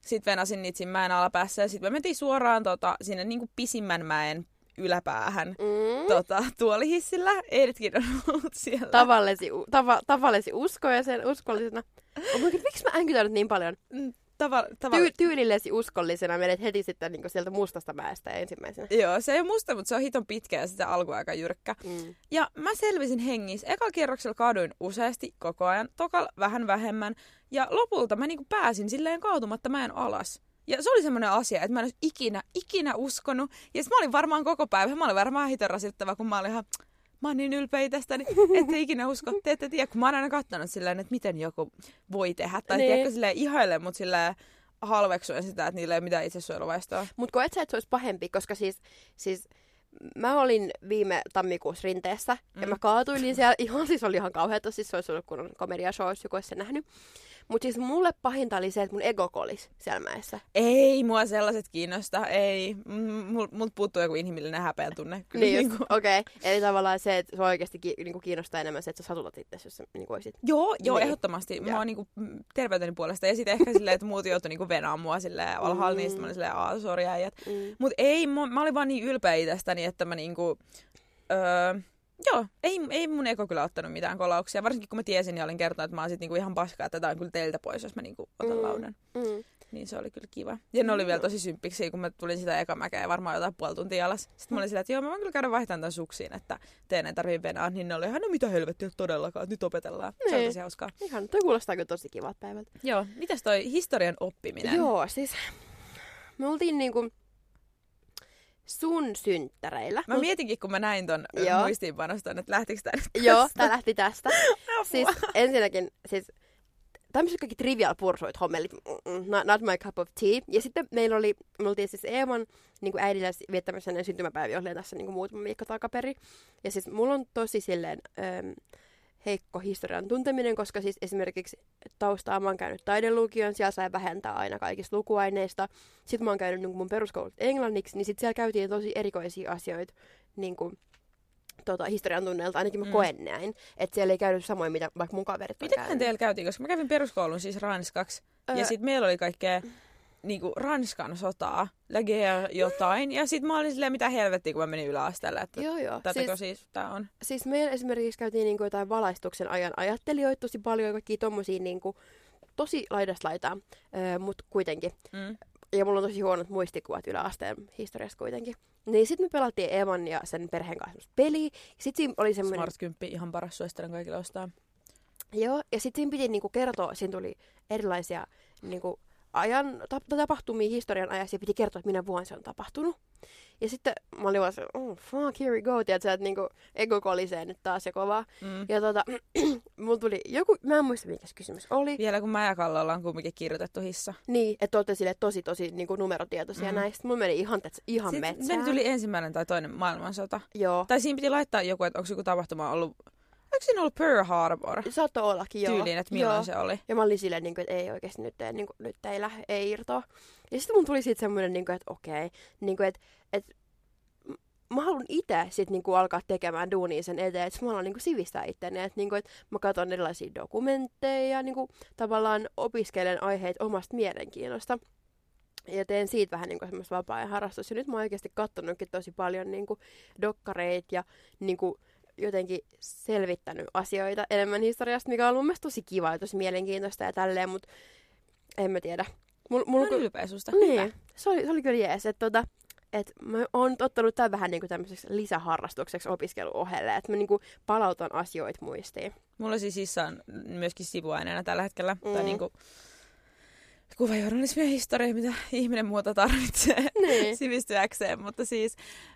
sitten venasin niitä siinä mäen alapäässä. Ja sitten me mentiin suoraan tota, sinne niin kuin pisimmän mäen yläpäähän Mm. tota, tuolihissillä. Eidetkin on ollut siellä. tavallesi, tava, tavallesi usko ja sen uskollisena. Oh God, miksi mä änkytän nyt niin paljon? Tava, tava, Ty- tyylillesi uskollisena menet heti sitten niinku sieltä mustasta mäestä ensimmäisenä. Joo, se ei ole musta, mutta se on hiton pitkä ja sitä alku aika jyrkkä. Mm. Ja mä selvisin hengissä. Eka kierroksella kaaduin useasti koko ajan, tokal vähän vähemmän. Ja lopulta mä niinku pääsin silleen kaatumatta mäen alas. Ja se oli semmoinen asia, että mä en olisi ikinä, ikinä uskonut. Ja sit mä olin varmaan koko päivä, mä olin varmaan hito rasittava, kun mä olin ihan, mä oon niin ylpeä itsestäni, *laughs* ette ikinä usko, te ette tiedä, kun mä oon aina katsonut silleen, että miten joku voi tehdä. Tai Niin. tiedätkö silleen ihaile, mutta silleen halveksuen sitä, että niillä ei ole mitään itsesuojeluvaistoa. Mut koet sä, että se olisi pahempi, koska siis, siis mä olin viime tammikuussa rinteessä mm. ja mä kaatuilin siellä. Ihan siis oli ihan kauheata, siis se olisi ollut kun komedia show, jos joku olisi sen nähnyt. Mutta siis mulle pahinta oli se, että mun ego kolis siellä mäessä. Ei mua sellaiset kiinnosta, ei. Mul, multa puuttuu joku inhimillinen häpeän tunne. Kyllä, *laughs* Niin just, okei. Okay. Eli tavallaan se, että se oikeasti ki- niinku kiinnostaa enemmän se, että sä satutat itse, jos sä niinku olisit. Joo, joo, Niin. ehdottomasti. Mä oon niinku mm, terveyteni puolesta. Ja sitten ehkä silleen, että muut joutui niinku venaan mua silleen alhaalla, Mm. niin sit mä olin silleen, sori äijät. Mm. Mut ei, mä, mä olin vaan niin ylpeä itsestäni, että mä niinku... Öö, joo, ei, ei mun eko kyllä ottanut mitään kolauksia. Varsinkin kun mä tiesin ja olin kertonut, että mä oon sit niinku ihan paskaa, että tää on kyllä teiltä pois, jos mä niinku otan Mm. laudan. Mm. Niin se oli kyllä kiva. Ja ne oli vielä tosi symppiksi, kun mä tulin sitä eka mäkeä varmaan jotain puoli tuntia alas. Sitten mä olin sillä, että joo, mä voin kyllä käydä vaihtamaan tämän suksiin, että teen ei tarvii venaa. Niin ne oli ihan, no mitä helvettiä todellakaan, nyt opetellaan. Se oli Niin. tosi hauskaa. Ihan, toi kuulostaa kyllä tosi kivalta päivältä. Joo, mitäs toi historian oppiminen? Joo, siis me oltiin niinku sun synttäreillä. Mä mietinkin, kun mä näin ton Joo. muistiinpanoston, että lähtikö tää nyt Joo, tästä? tää lähti tästä. *laughs* Siis ensinnäkin, siis tämmöiset kaikki trivial pursuit hommelit, mm, mm, not, not my cup of tea. Ja sitten meillä oli, me oltiin siis Eeman niin kuin äidillä viettämässä hänen syntymäpäiväjuhlia tässä niin kuin muutama viikko takaperi. Ja siis mulla on tosi silleen ähm, heikko historian tunteminen, koska siis esimerkiksi taustaa mä oon käynyt taidelukion, siellä sai vähentää aina kaikista lukuaineista. Sitten mä oon käynyt niin mun peruskoulut englanniksi, niin sitten siellä käytiin tosi erikoisia asioita niin kuin, tota, historian tunneilta, ainakin mä Mm. mm. koen näin. Että siellä ei käynyt samoin, mitä vaikka mun kaverit käynyt. teillä käytiin, koska mä kävin peruskoulun siis ranskaksi. Öö. Ja sitten meillä oli kaikkea niinku Ranskan sotaa, la guerre jotain. Ja sitten mä olin silleen, mitä helvettiä, kun mä menin yläasteelle, että Joo, joo. tätäkö Siis, siis tää on. siis meillä esimerkiksi käytiin niinku jotain valaistuksen ajan ajattelijoita tosi paljon, kaikki tommosia niinku, tosi laidasta laitaa, mutta kuitenkin. Mm. Ja mulla on tosi huonot muistikuvat yläasteen historiasta kuitenkin. Niin sitten me pelattiin Evan ja sen perheen kanssa peliä. Sitten siinä oli semmoinen... Smart 10, ihan paras suosittelen kaikille ostaa. Joo, ja sitten siinä piti niinku kertoa, siinä tuli erilaisia niinku, ajan, tap- tapahtumia historian ajassa ja piti kertoa, että minä vuonna se on tapahtunut. Ja sitten mä olin vaan se, oh fuck, here we go, tiedätkö, että niinku ego kolisee nyt taas ja kovaa. Mm. Ja tota, *clears throat* mulla tuli joku, mä en muista mikä se kysymys oli. Vielä kun mä ja Kalle ollaan kumminkin kirjoitettu hissa. Niin, että olette sille tosi tosi niinku numerotietoisia Mm. näistä. Mulla meni ihan, tiedätkö, ihan Sitten metsään. meillä tuli ensimmäinen tai toinen maailmansota. Joo. Tai siinä piti laittaa joku, että onko joku tapahtuma ollut... Onko siinä ollut Pearl Harbor? Saattoi ollakin, joo. Tyyliin, että milloin joo. se oli. Ja mä olin silleen, niin kuin, että ei oikeasti nyt, ei, niin kuin, nyt ei lähde, ei irtoa. Ja sitten mun tuli siitä semmoinen, niin kuin, että okei, niin kuin, että, että mä haluan itse sit niinku alkaa tekemään duunia sen eteen, että mä haluan niinku sivistää itteni, että niinku, et mä katson erilaisia dokumentteja ja niinku, tavallaan opiskelen aiheet omasta mielenkiinnosta. Ja teen siitä vähän niinku semmoista vapaa-ajan harrastus. Ja nyt mä oon oikeasti katsonutkin tosi paljon niinku dokkareita ja niinku jotenkin selvittänyt asioita enemmän historiasta, mikä on ollut mun mielestä tosi kiva ja tosi mielenkiintoista ja tälleen, mutta en mä tiedä. Mä mul, oon kun- ylpeä susta. niin, Hyvä. se oli, se oli kyllä jees. Että tota, et mä oon ottanut tämän vähän niinku tämmöiseksi lisäharrastukseksi opiskeluohelle, että mä niinku palautan asioita muistiin. Mulla siis Sissa on myöskin sivuaineena tällä hetkellä. Mm. Tai niinku kuvajournalismi ja historia, mitä ihminen muuta tarvitsee Niin. *laughs* sivistyäkseen. Mutta siis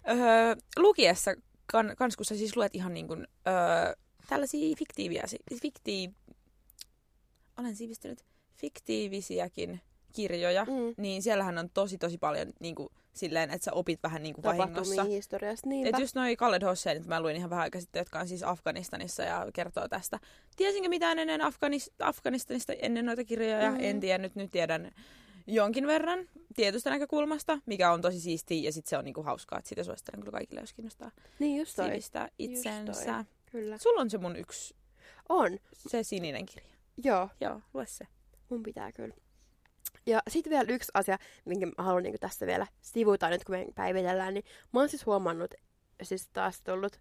öö, lukiessa kan, kans kun sä siis luet ihan niin kuin, öö, tällaisia fiktiiviä, fiktii, olen sivistynyt, fiktiivisiäkin kirjoja, mm. Niin siellähän on tosi tosi paljon niin kuin, silleen, että sä opit vähän niin kuin vahingossa. Historiasta, niinpä. Et just noi Khaled Hosseinit, mä luin ihan vähän aikaa sitten, jotka on siis Afganistanissa ja kertoo tästä. Tiesinkö mitään ennen Afganis- Afganistanista ennen noita kirjoja? Mm. En tiennyt, nyt tiedän jonkin verran tietystä näkökulmasta, mikä on tosi siistiä ja sitten se on niinku hauskaa, että sitä suosittelen kyllä kaikille, jos kiinnostaa Niin just toi. sivistää itsensä. toi. Kyllä. Sulla on se mun yksi, On. se sininen kirja. Joo, Joo, lue se. mun pitää kyllä. Ja sitten vielä yksi asia, minkä mä haluan niinku tässä vielä sivuta nyt, kun me päivitellään, niin mä oon siis huomannut, siis taas tullut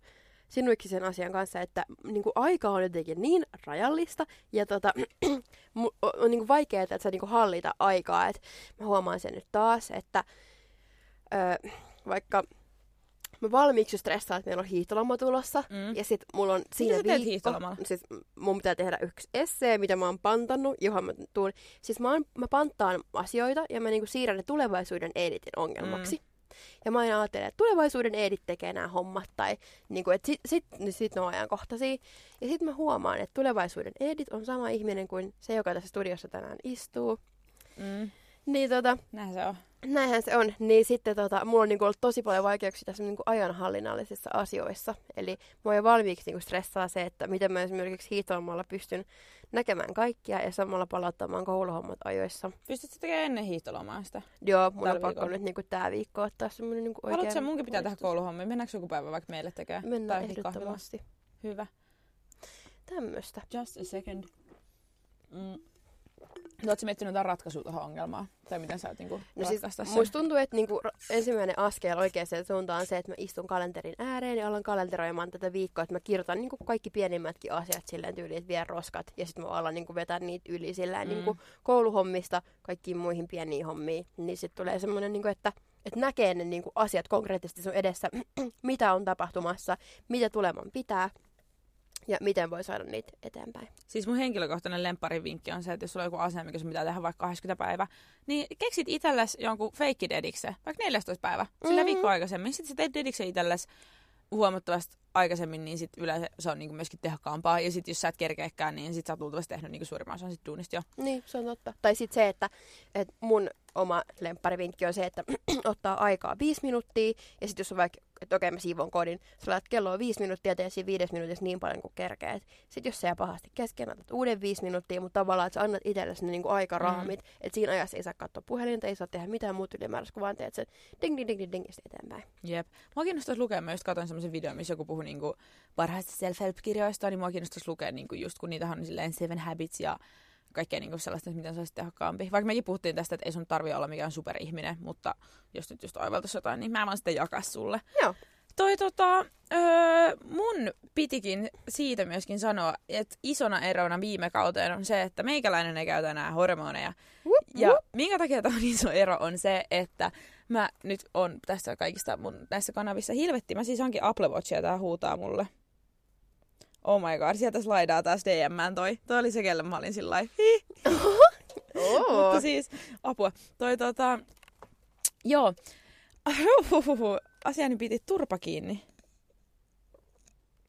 sinuiksi sen asian kanssa, että niinku aika on jotenkin niin rajallista ja tota, *clears throat* on, on niinku vaikeaa, että sä niinku hallita aikaa. Et mä huomaan sen nyt taas, että ö, vaikka mä valmiiksi jo stressaan, että meillä on hiihtoloma tulossa, Mm. ja sit mulla on siinä teet viikko, hiihtolomalla? siis mun pitää tehdä yksi essee, mitä mä oon pantannut, johon mä tuun. Siis mä, oon, mä panttaan asioita ja mä niinku siirrän ne tulevaisuuden editin ongelmaksi. Mm. Ja mä aina ajattelen, että tulevaisuuden edit tekee nämä hommat tai niinku, että sit, sit, niin sit ne on ajankohtaisia. Ja sit mä huomaan, että tulevaisuuden edit on sama ihminen kuin se, joka tässä studiossa tänään istuu. Mm. Niin tota, Näin se on. Näinhän se on. Niin sitten tota, mulla on niinku ollut tosi paljon vaikeuksia tässä niinku ajanhallinnallisissa asioissa. Eli mua jo valmiiksi niinku stressaa se, että miten mä esimerkiksi hiihtolomalla pystyn näkemään kaikkia ja samalla palauttamaan kouluhommat ajoissa. Pystytkö tekemään ennen hiihtolomaa sitä? Joo, mun Tällä on pakko nyt niinku tää viikko ottaa semmonen niinku oikein... Haluatko sä, munkin pitää tehdä kouluhommia. Mennäänkö joku päivä vaikka meille tekemään? Mennään Tai kahvilla? ehdottomasti. Hyvä. Tämmöstä. Just a second. Mm. No, Oletko miettinyt jotain ratkaisua tuohon ongelmaan? Tai miten sä oot niinku No siis sen? musta tuntuu, että niinku ensimmäinen askel oikeaan suuntaan on se, että mä istun kalenterin ääreen ja alan kalenteroimaan tätä viikkoa, että mä kirjoitan niinku kaikki pienimmätkin asiat silleen tyyliin, että vien roskat ja sitten mä alan niinku vetää niitä yli silleen Mm. niinku kouluhommista kaikkiin muihin pieniin hommiin. Niin sitten tulee semmoinen, niinku, että, että näkee ne niinku asiat konkreettisesti sun edessä, *clears throat* mitä on tapahtumassa, mitä tuleman pitää ja miten voi saada niitä eteenpäin. Siis mun henkilökohtainen lempparivinkki on se, että jos sulla on joku asia, mikä sun pitää tehdä vaikka 80 päivä, niin keksit itsellesi jonkun fake dedikse, vaikka 14 päivä, sillä Mhm. viikko aikaisemmin. Sitten sä teet dedikse itsellesi huomattavasti aikaisemmin, niin sit yleensä se on niinku myöskin tehokkaampaa. Ja sitten jos sä et kerkeäkään, niin sit sä oot luultavasti tehnyt niinku suurimman osan sit duunista jo. Niin, se on totta. Tai sitten se, että, että mun oma lempparivinkki on se, että *clears throat* ottaa aikaa viisi minuuttia, ja sitten jos on vaikka, että okei mä siivon kodin, sä laitat kelloa viisi minuuttia ja tee siinä viides minuutissa niin paljon kuin kerkeet. Sitten jos se jää pahasti kesken, otat uuden viisi minuuttia, mutta tavallaan, että sä annat itsellesi ne niinku aikaraamit, mm. että siinä ajassa ei saa katsoa puhelinta, ei saa tehdä mitään muuta ylimääräistä, kun vaan teet sen ding ding ding ding ding eteenpäin. Jep. Mua kiinnostaisi lukea, mä just katsoin semmoisen videon, missä joku puhui niinku parhaista self-help-kirjoista, niin mua kiinnostaisi lukea niinku just kun niitä on silleen Seven Habits ja kaikkea niinku sellaista, että miten se olisi tehokkaampi. Vaikka mekin puhuttiin tästä, että ei sun tarvi olla mikään superihminen, mutta jos nyt just oivaltaisi jotain, niin mä vaan sitten jakaa sulle. Joo. Toi tota, öö, mun pitikin siitä myöskin sanoa, että isona erona viime kauteen on se, että meikäläinen ei käytä enää hormoneja. Wup, Ja wup. minkä takia tämä on iso ero on se, että mä nyt on tässä kaikista mun näissä kanavissa hilvetti. Mä siis onkin Apple Watch ja tää huutaa mulle. Oh my god, sieltä slaidaa taas DM toi. Toi oli se, kelle mä olin sillä. *laughs* Oo. Mutta siis, apua. Toi tota, joo. asiani piti turpa kiinni.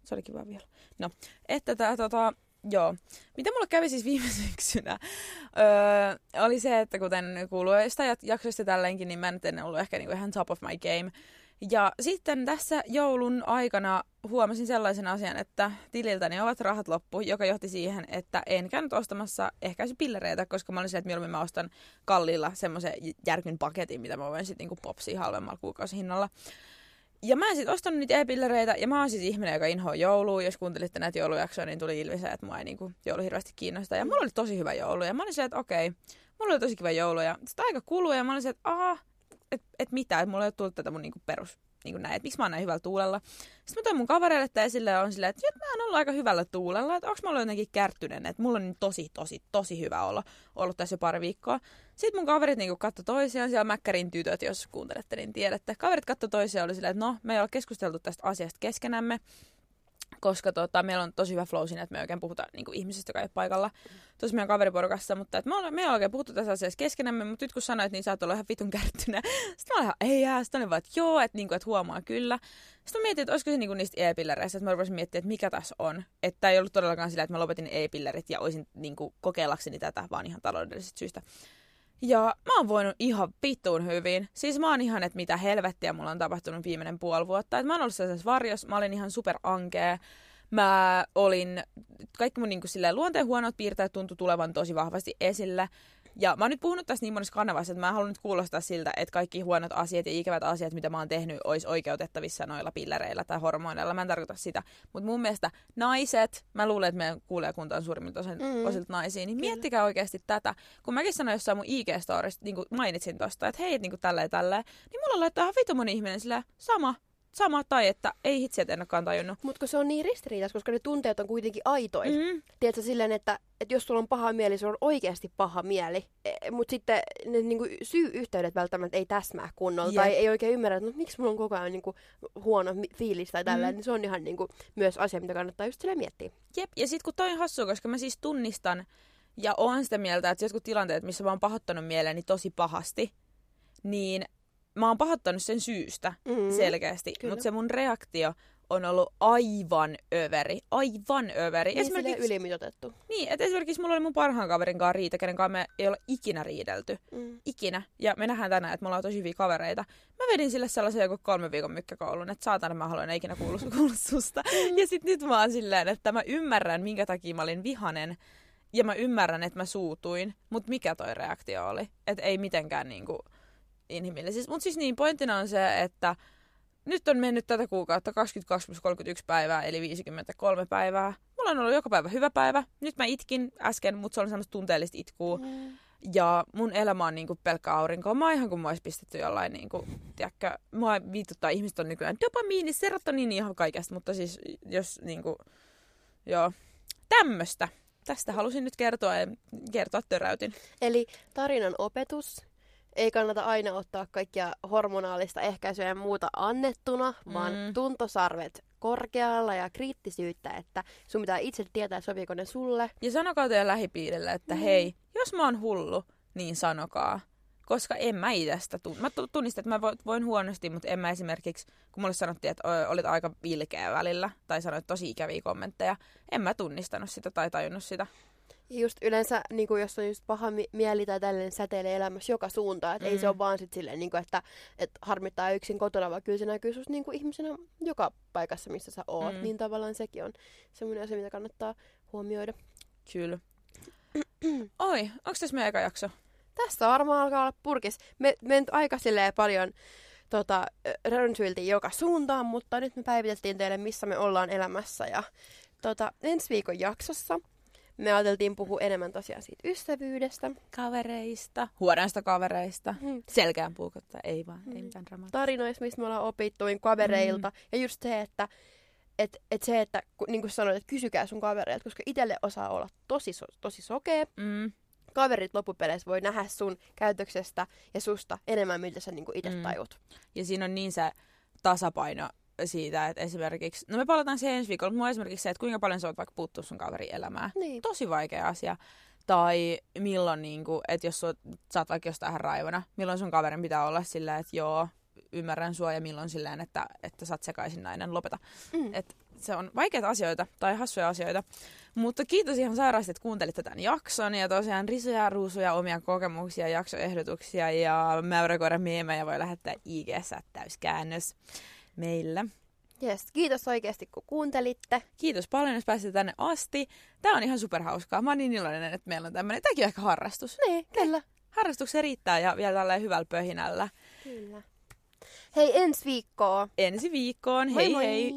Se oli kiva vielä. No, että tää tota, joo. Mitä mulle kävi siis viime *laughs* syksynä, öö, oli se, että kuten kuuluu jostain jaksoista tälleenkin, niin mä en ollut ehkä niinku ihan top of my game. Ja sitten tässä joulun aikana huomasin sellaisen asian, että tililtäni ovat rahat loppu, joka johti siihen, että en käynyt ostamassa ehkäisypillereitä, koska mä olin että mieluummin mä ostan kalliilla semmoisen järkyn paketin, mitä mä voin sitten niinku popsia halvemmalla kuukausihinnalla. Ja mä en sitten ostanut niitä e-pillereitä, ja mä oon siis ihminen, joka inhoa joulua. Jos kuuntelitte näitä joulujaksoja, niin tuli ilmi se, että mua ei niinku joulu hirveästi kiinnosta. Ja mulla oli tosi hyvä joulu, ja mä olin se, että okei, mulla oli tosi kiva joulu, ja sitä aika kuluu, ja mä olin se, että aha, että et mitä, että mulla ei ole tullut tätä mun niinku perus niin näin, että miksi mä oon näin hyvällä tuulella. Sitten mä toin mun kavereille tämä esille on silleen, että mä oon ollut aika hyvällä tuulella, että onko mä ollut jotenkin kärtynen, että mulla on niin tosi, tosi, tosi hyvä olla ollut tässä jo pari viikkoa. Sitten mun kaverit niin katsoi toisiaan, siellä Mäkkärin tytöt, jos kuuntelette, niin tiedätte. Kaverit katsoi toisiaan oli silleen, että no, me ei ole keskusteltu tästä asiasta keskenämme koska tota, meillä on tosi hyvä flow siinä, että me oikein puhuta niin kuin ihmisestä, joka ei ole paikalla tuossa meidän kaveriporukassa, mutta että me, ollaan, me ollaan oikein puhuttu tässä asiassa keskenämme, mutta nyt kun sanoit, niin sä oot ollut ihan vitun kärttynä. *laughs* Sitten mä olin ihan, ei jää, sitten olin vaan, että joo, että, niin kuin, että huomaa kyllä. Sitten mä mietin, että olisiko se niin kuin niistä e-pillereistä, että mä rupesin miettimään, että mikä tässä on. Että ei ollut todellakaan sillä, että mä lopetin e-pillerit ja olisin niin kuin, kokeillakseni tätä, vaan ihan taloudellisista syistä. Ja mä oon voinut ihan vittuun hyvin. Siis mä oon ihan, että mitä helvettiä mulla on tapahtunut viimeinen puoli vuotta. Et mä oon ollut sellaisessa varjossa, mä olin ihan super ankea. Mä olin, kaikki mun niin kuin, luonteen huonot piirteet tuntui tulevan tosi vahvasti esille. Ja mä oon nyt puhunut tästä niin monessa kanavassa, että mä haluan nyt kuulostaa siltä, että kaikki huonot asiat ja ikävät asiat, mitä mä oon tehnyt, olisi oikeutettavissa noilla pillereillä tai hormoneilla. Mä en tarkoita sitä. Mutta mun mielestä naiset, mä luulen, että meidän kuulijakunta on suurimmilta osin, mm. osilta naisia, niin Kyllä. miettikää oikeasti tätä. Kun mäkin sanoin jossain mun IG-storista, niin mainitsin tosta, että hei, niin kuin tälleen tälleen, niin mulla laittaa ihan vitu moni ihminen silleen, sama, sama tai että ei hitsi, että en olekaan tajunnut. Mutta se on niin ristiriitas, koska ne tunteet on kuitenkin aitoja. Mm-hmm. Tiedätkö silleen, että, että jos sulla on paha mieli, se on oikeasti paha mieli. E, Mutta sitten ne niinku, syy-yhteydet välttämättä ei täsmää kunnolla. Jep. Tai ei oikein ymmärrä, että no, miksi mulla on koko ajan niinku, huono fiilis tai tällä. Mm-hmm. Niin se on ihan niinku, myös asia, mitä kannattaa just miettiä. Jep, ja sitten kun toi on hassua, koska mä siis tunnistan ja oon sitä mieltä, että jotkut tilanteet, missä mä oon pahoittanut mieleeni tosi pahasti, niin mä oon pahoittanut sen syystä mm, selkeästi, mutta se mun reaktio on ollut aivan överi. Aivan överi. Niin esimerkiksi, ylimitotettu. Niin, että esimerkiksi mulla oli mun parhaan kaverin kanssa riita, kenen kanssa me ei ole ikinä riidelty. Mm. Ikinä. Ja me nähdään tänään, että me ollaan tosi hyviä kavereita. Mä vedin sille sellaisen joku kolme viikon mykkäkoulun, että saatana mä haluan ikinä kuulla, *laughs* kuulla susta. Mm. Ja sit nyt mä oon silleen, että mä ymmärrän, minkä takia mä olin vihanen. Ja mä ymmärrän, että mä suutuin. Mutta mikä toi reaktio oli? Että ei mitenkään niinku inhimillisiä. Mutta siis niin, pointtina on se, että nyt on mennyt tätä kuukautta 22 plus 31 päivää, eli 53 päivää. Mulla on ollut joka päivä hyvä päivä. Nyt mä itkin äsken, mutta se on semmoista tunteellista itkua. Mm. Ja mun elämä on niinku pelkkä aurinko. Mä oon ihan kuin mä ois pistetty jollain, niinku, tiedätkö, mua viituttaa, ihmiset on nykyään dopamiini, serotoniini ihan kaikesta, mutta siis jos niinku, joo, tämmöstä. Tästä halusin nyt kertoa ja kertoa töräytin. Eli tarinan opetus ei kannata aina ottaa kaikkia hormonaalista ehkäisyä ja muuta annettuna, mm. vaan tuntosarvet korkealla ja kriittisyyttä, että sun pitää itse tietää, sopiiko ne sulle. Ja sanokaa teidän lähipiirille, että mm. hei, jos mä oon hullu, niin sanokaa. Koska en mä itsestä tunne. Mä tunnistan, että mä voin huonosti, mutta en mä esimerkiksi, kun mulle sanottiin, että olit aika vilkeä välillä, tai sanoit tosi ikäviä kommentteja, en mä tunnistanut sitä tai tajunnut sitä. Ja just yleensä, niin kuin jos on just paha mieli tai tällainen säteilee elämässä joka suuntaan, että mm. ei se ole vaan sit silleen, niin kuin, että, että harmittaa yksin kotona, vaan kyllä se näkyy susta niin kuin ihmisenä joka paikassa, missä sä oot. Mm. Niin tavallaan sekin on semmoinen asia, mitä kannattaa huomioida. Kyllä. *clears throat* Oi, onko tässä meidän eka jakso? Tästä varmaan alkaa olla purkis. Me, me nyt aika silleen paljon tota, rönsyiltiin joka suuntaan, mutta nyt me päivitettiin teille, missä me ollaan elämässä. Ja tota, ensi viikon jaksossa me ajateltiin puhua enemmän tosiaan siitä ystävyydestä. Kavereista. Huonoista kavereista. Hmm. Selkään puukottaa, ei vaan, hmm. ei mitään dramaattista. Tarinoista, mistä me ollaan opittu kavereilta. Hmm. Ja just se, että et, et se, että niin kuin sanoit, että kysykää sun kavereilta, koska itselle osaa olla tosi, tosi sokea. Hmm. Kaverit loppupeleissä voi nähdä sun käytöksestä ja susta enemmän, miltä sä niin itse mm. tajut. Ja siinä on niin se tasapaino siitä, että esimerkiksi, no me palataan siihen ensi viikolla, mutta mulla esimerkiksi se, että kuinka paljon sä oot vaikka puuttua sun kaverin elämään. Niin. Tosi vaikea asia. Tai milloin, niin kuin, että jos sä oot vaikka jostain raivona, milloin sun kaverin pitää olla sillä, että joo, ymmärrän sua ja milloin silleen, että, että sä oot sekaisin nainen, lopeta. Mm. Et se on vaikeita asioita tai hassuja asioita. Mutta kiitos ihan sairaasti, että kuuntelitte tämän jakson. Ja tosiaan risuja, ruusuja, omia kokemuksia, jaksoehdotuksia ja mäyräkoiran meemejä voi lähettää ig täyskäännös meillä. Yes, kiitos oikeasti kun kuuntelitte. Kiitos paljon, jos pääsitte tänne asti. Tämä on ihan superhauskaa. Mä oon niin iloinen, että meillä on tämmöinen. Tämäkin on ehkä harrastus. Niin, kyllä. Harrastuksen riittää ja vielä tällä hyvällä pöhinällä. Kyllä. Hei, ensi viikkoa. Ensi viikkoon. Moi Hei moi. hei!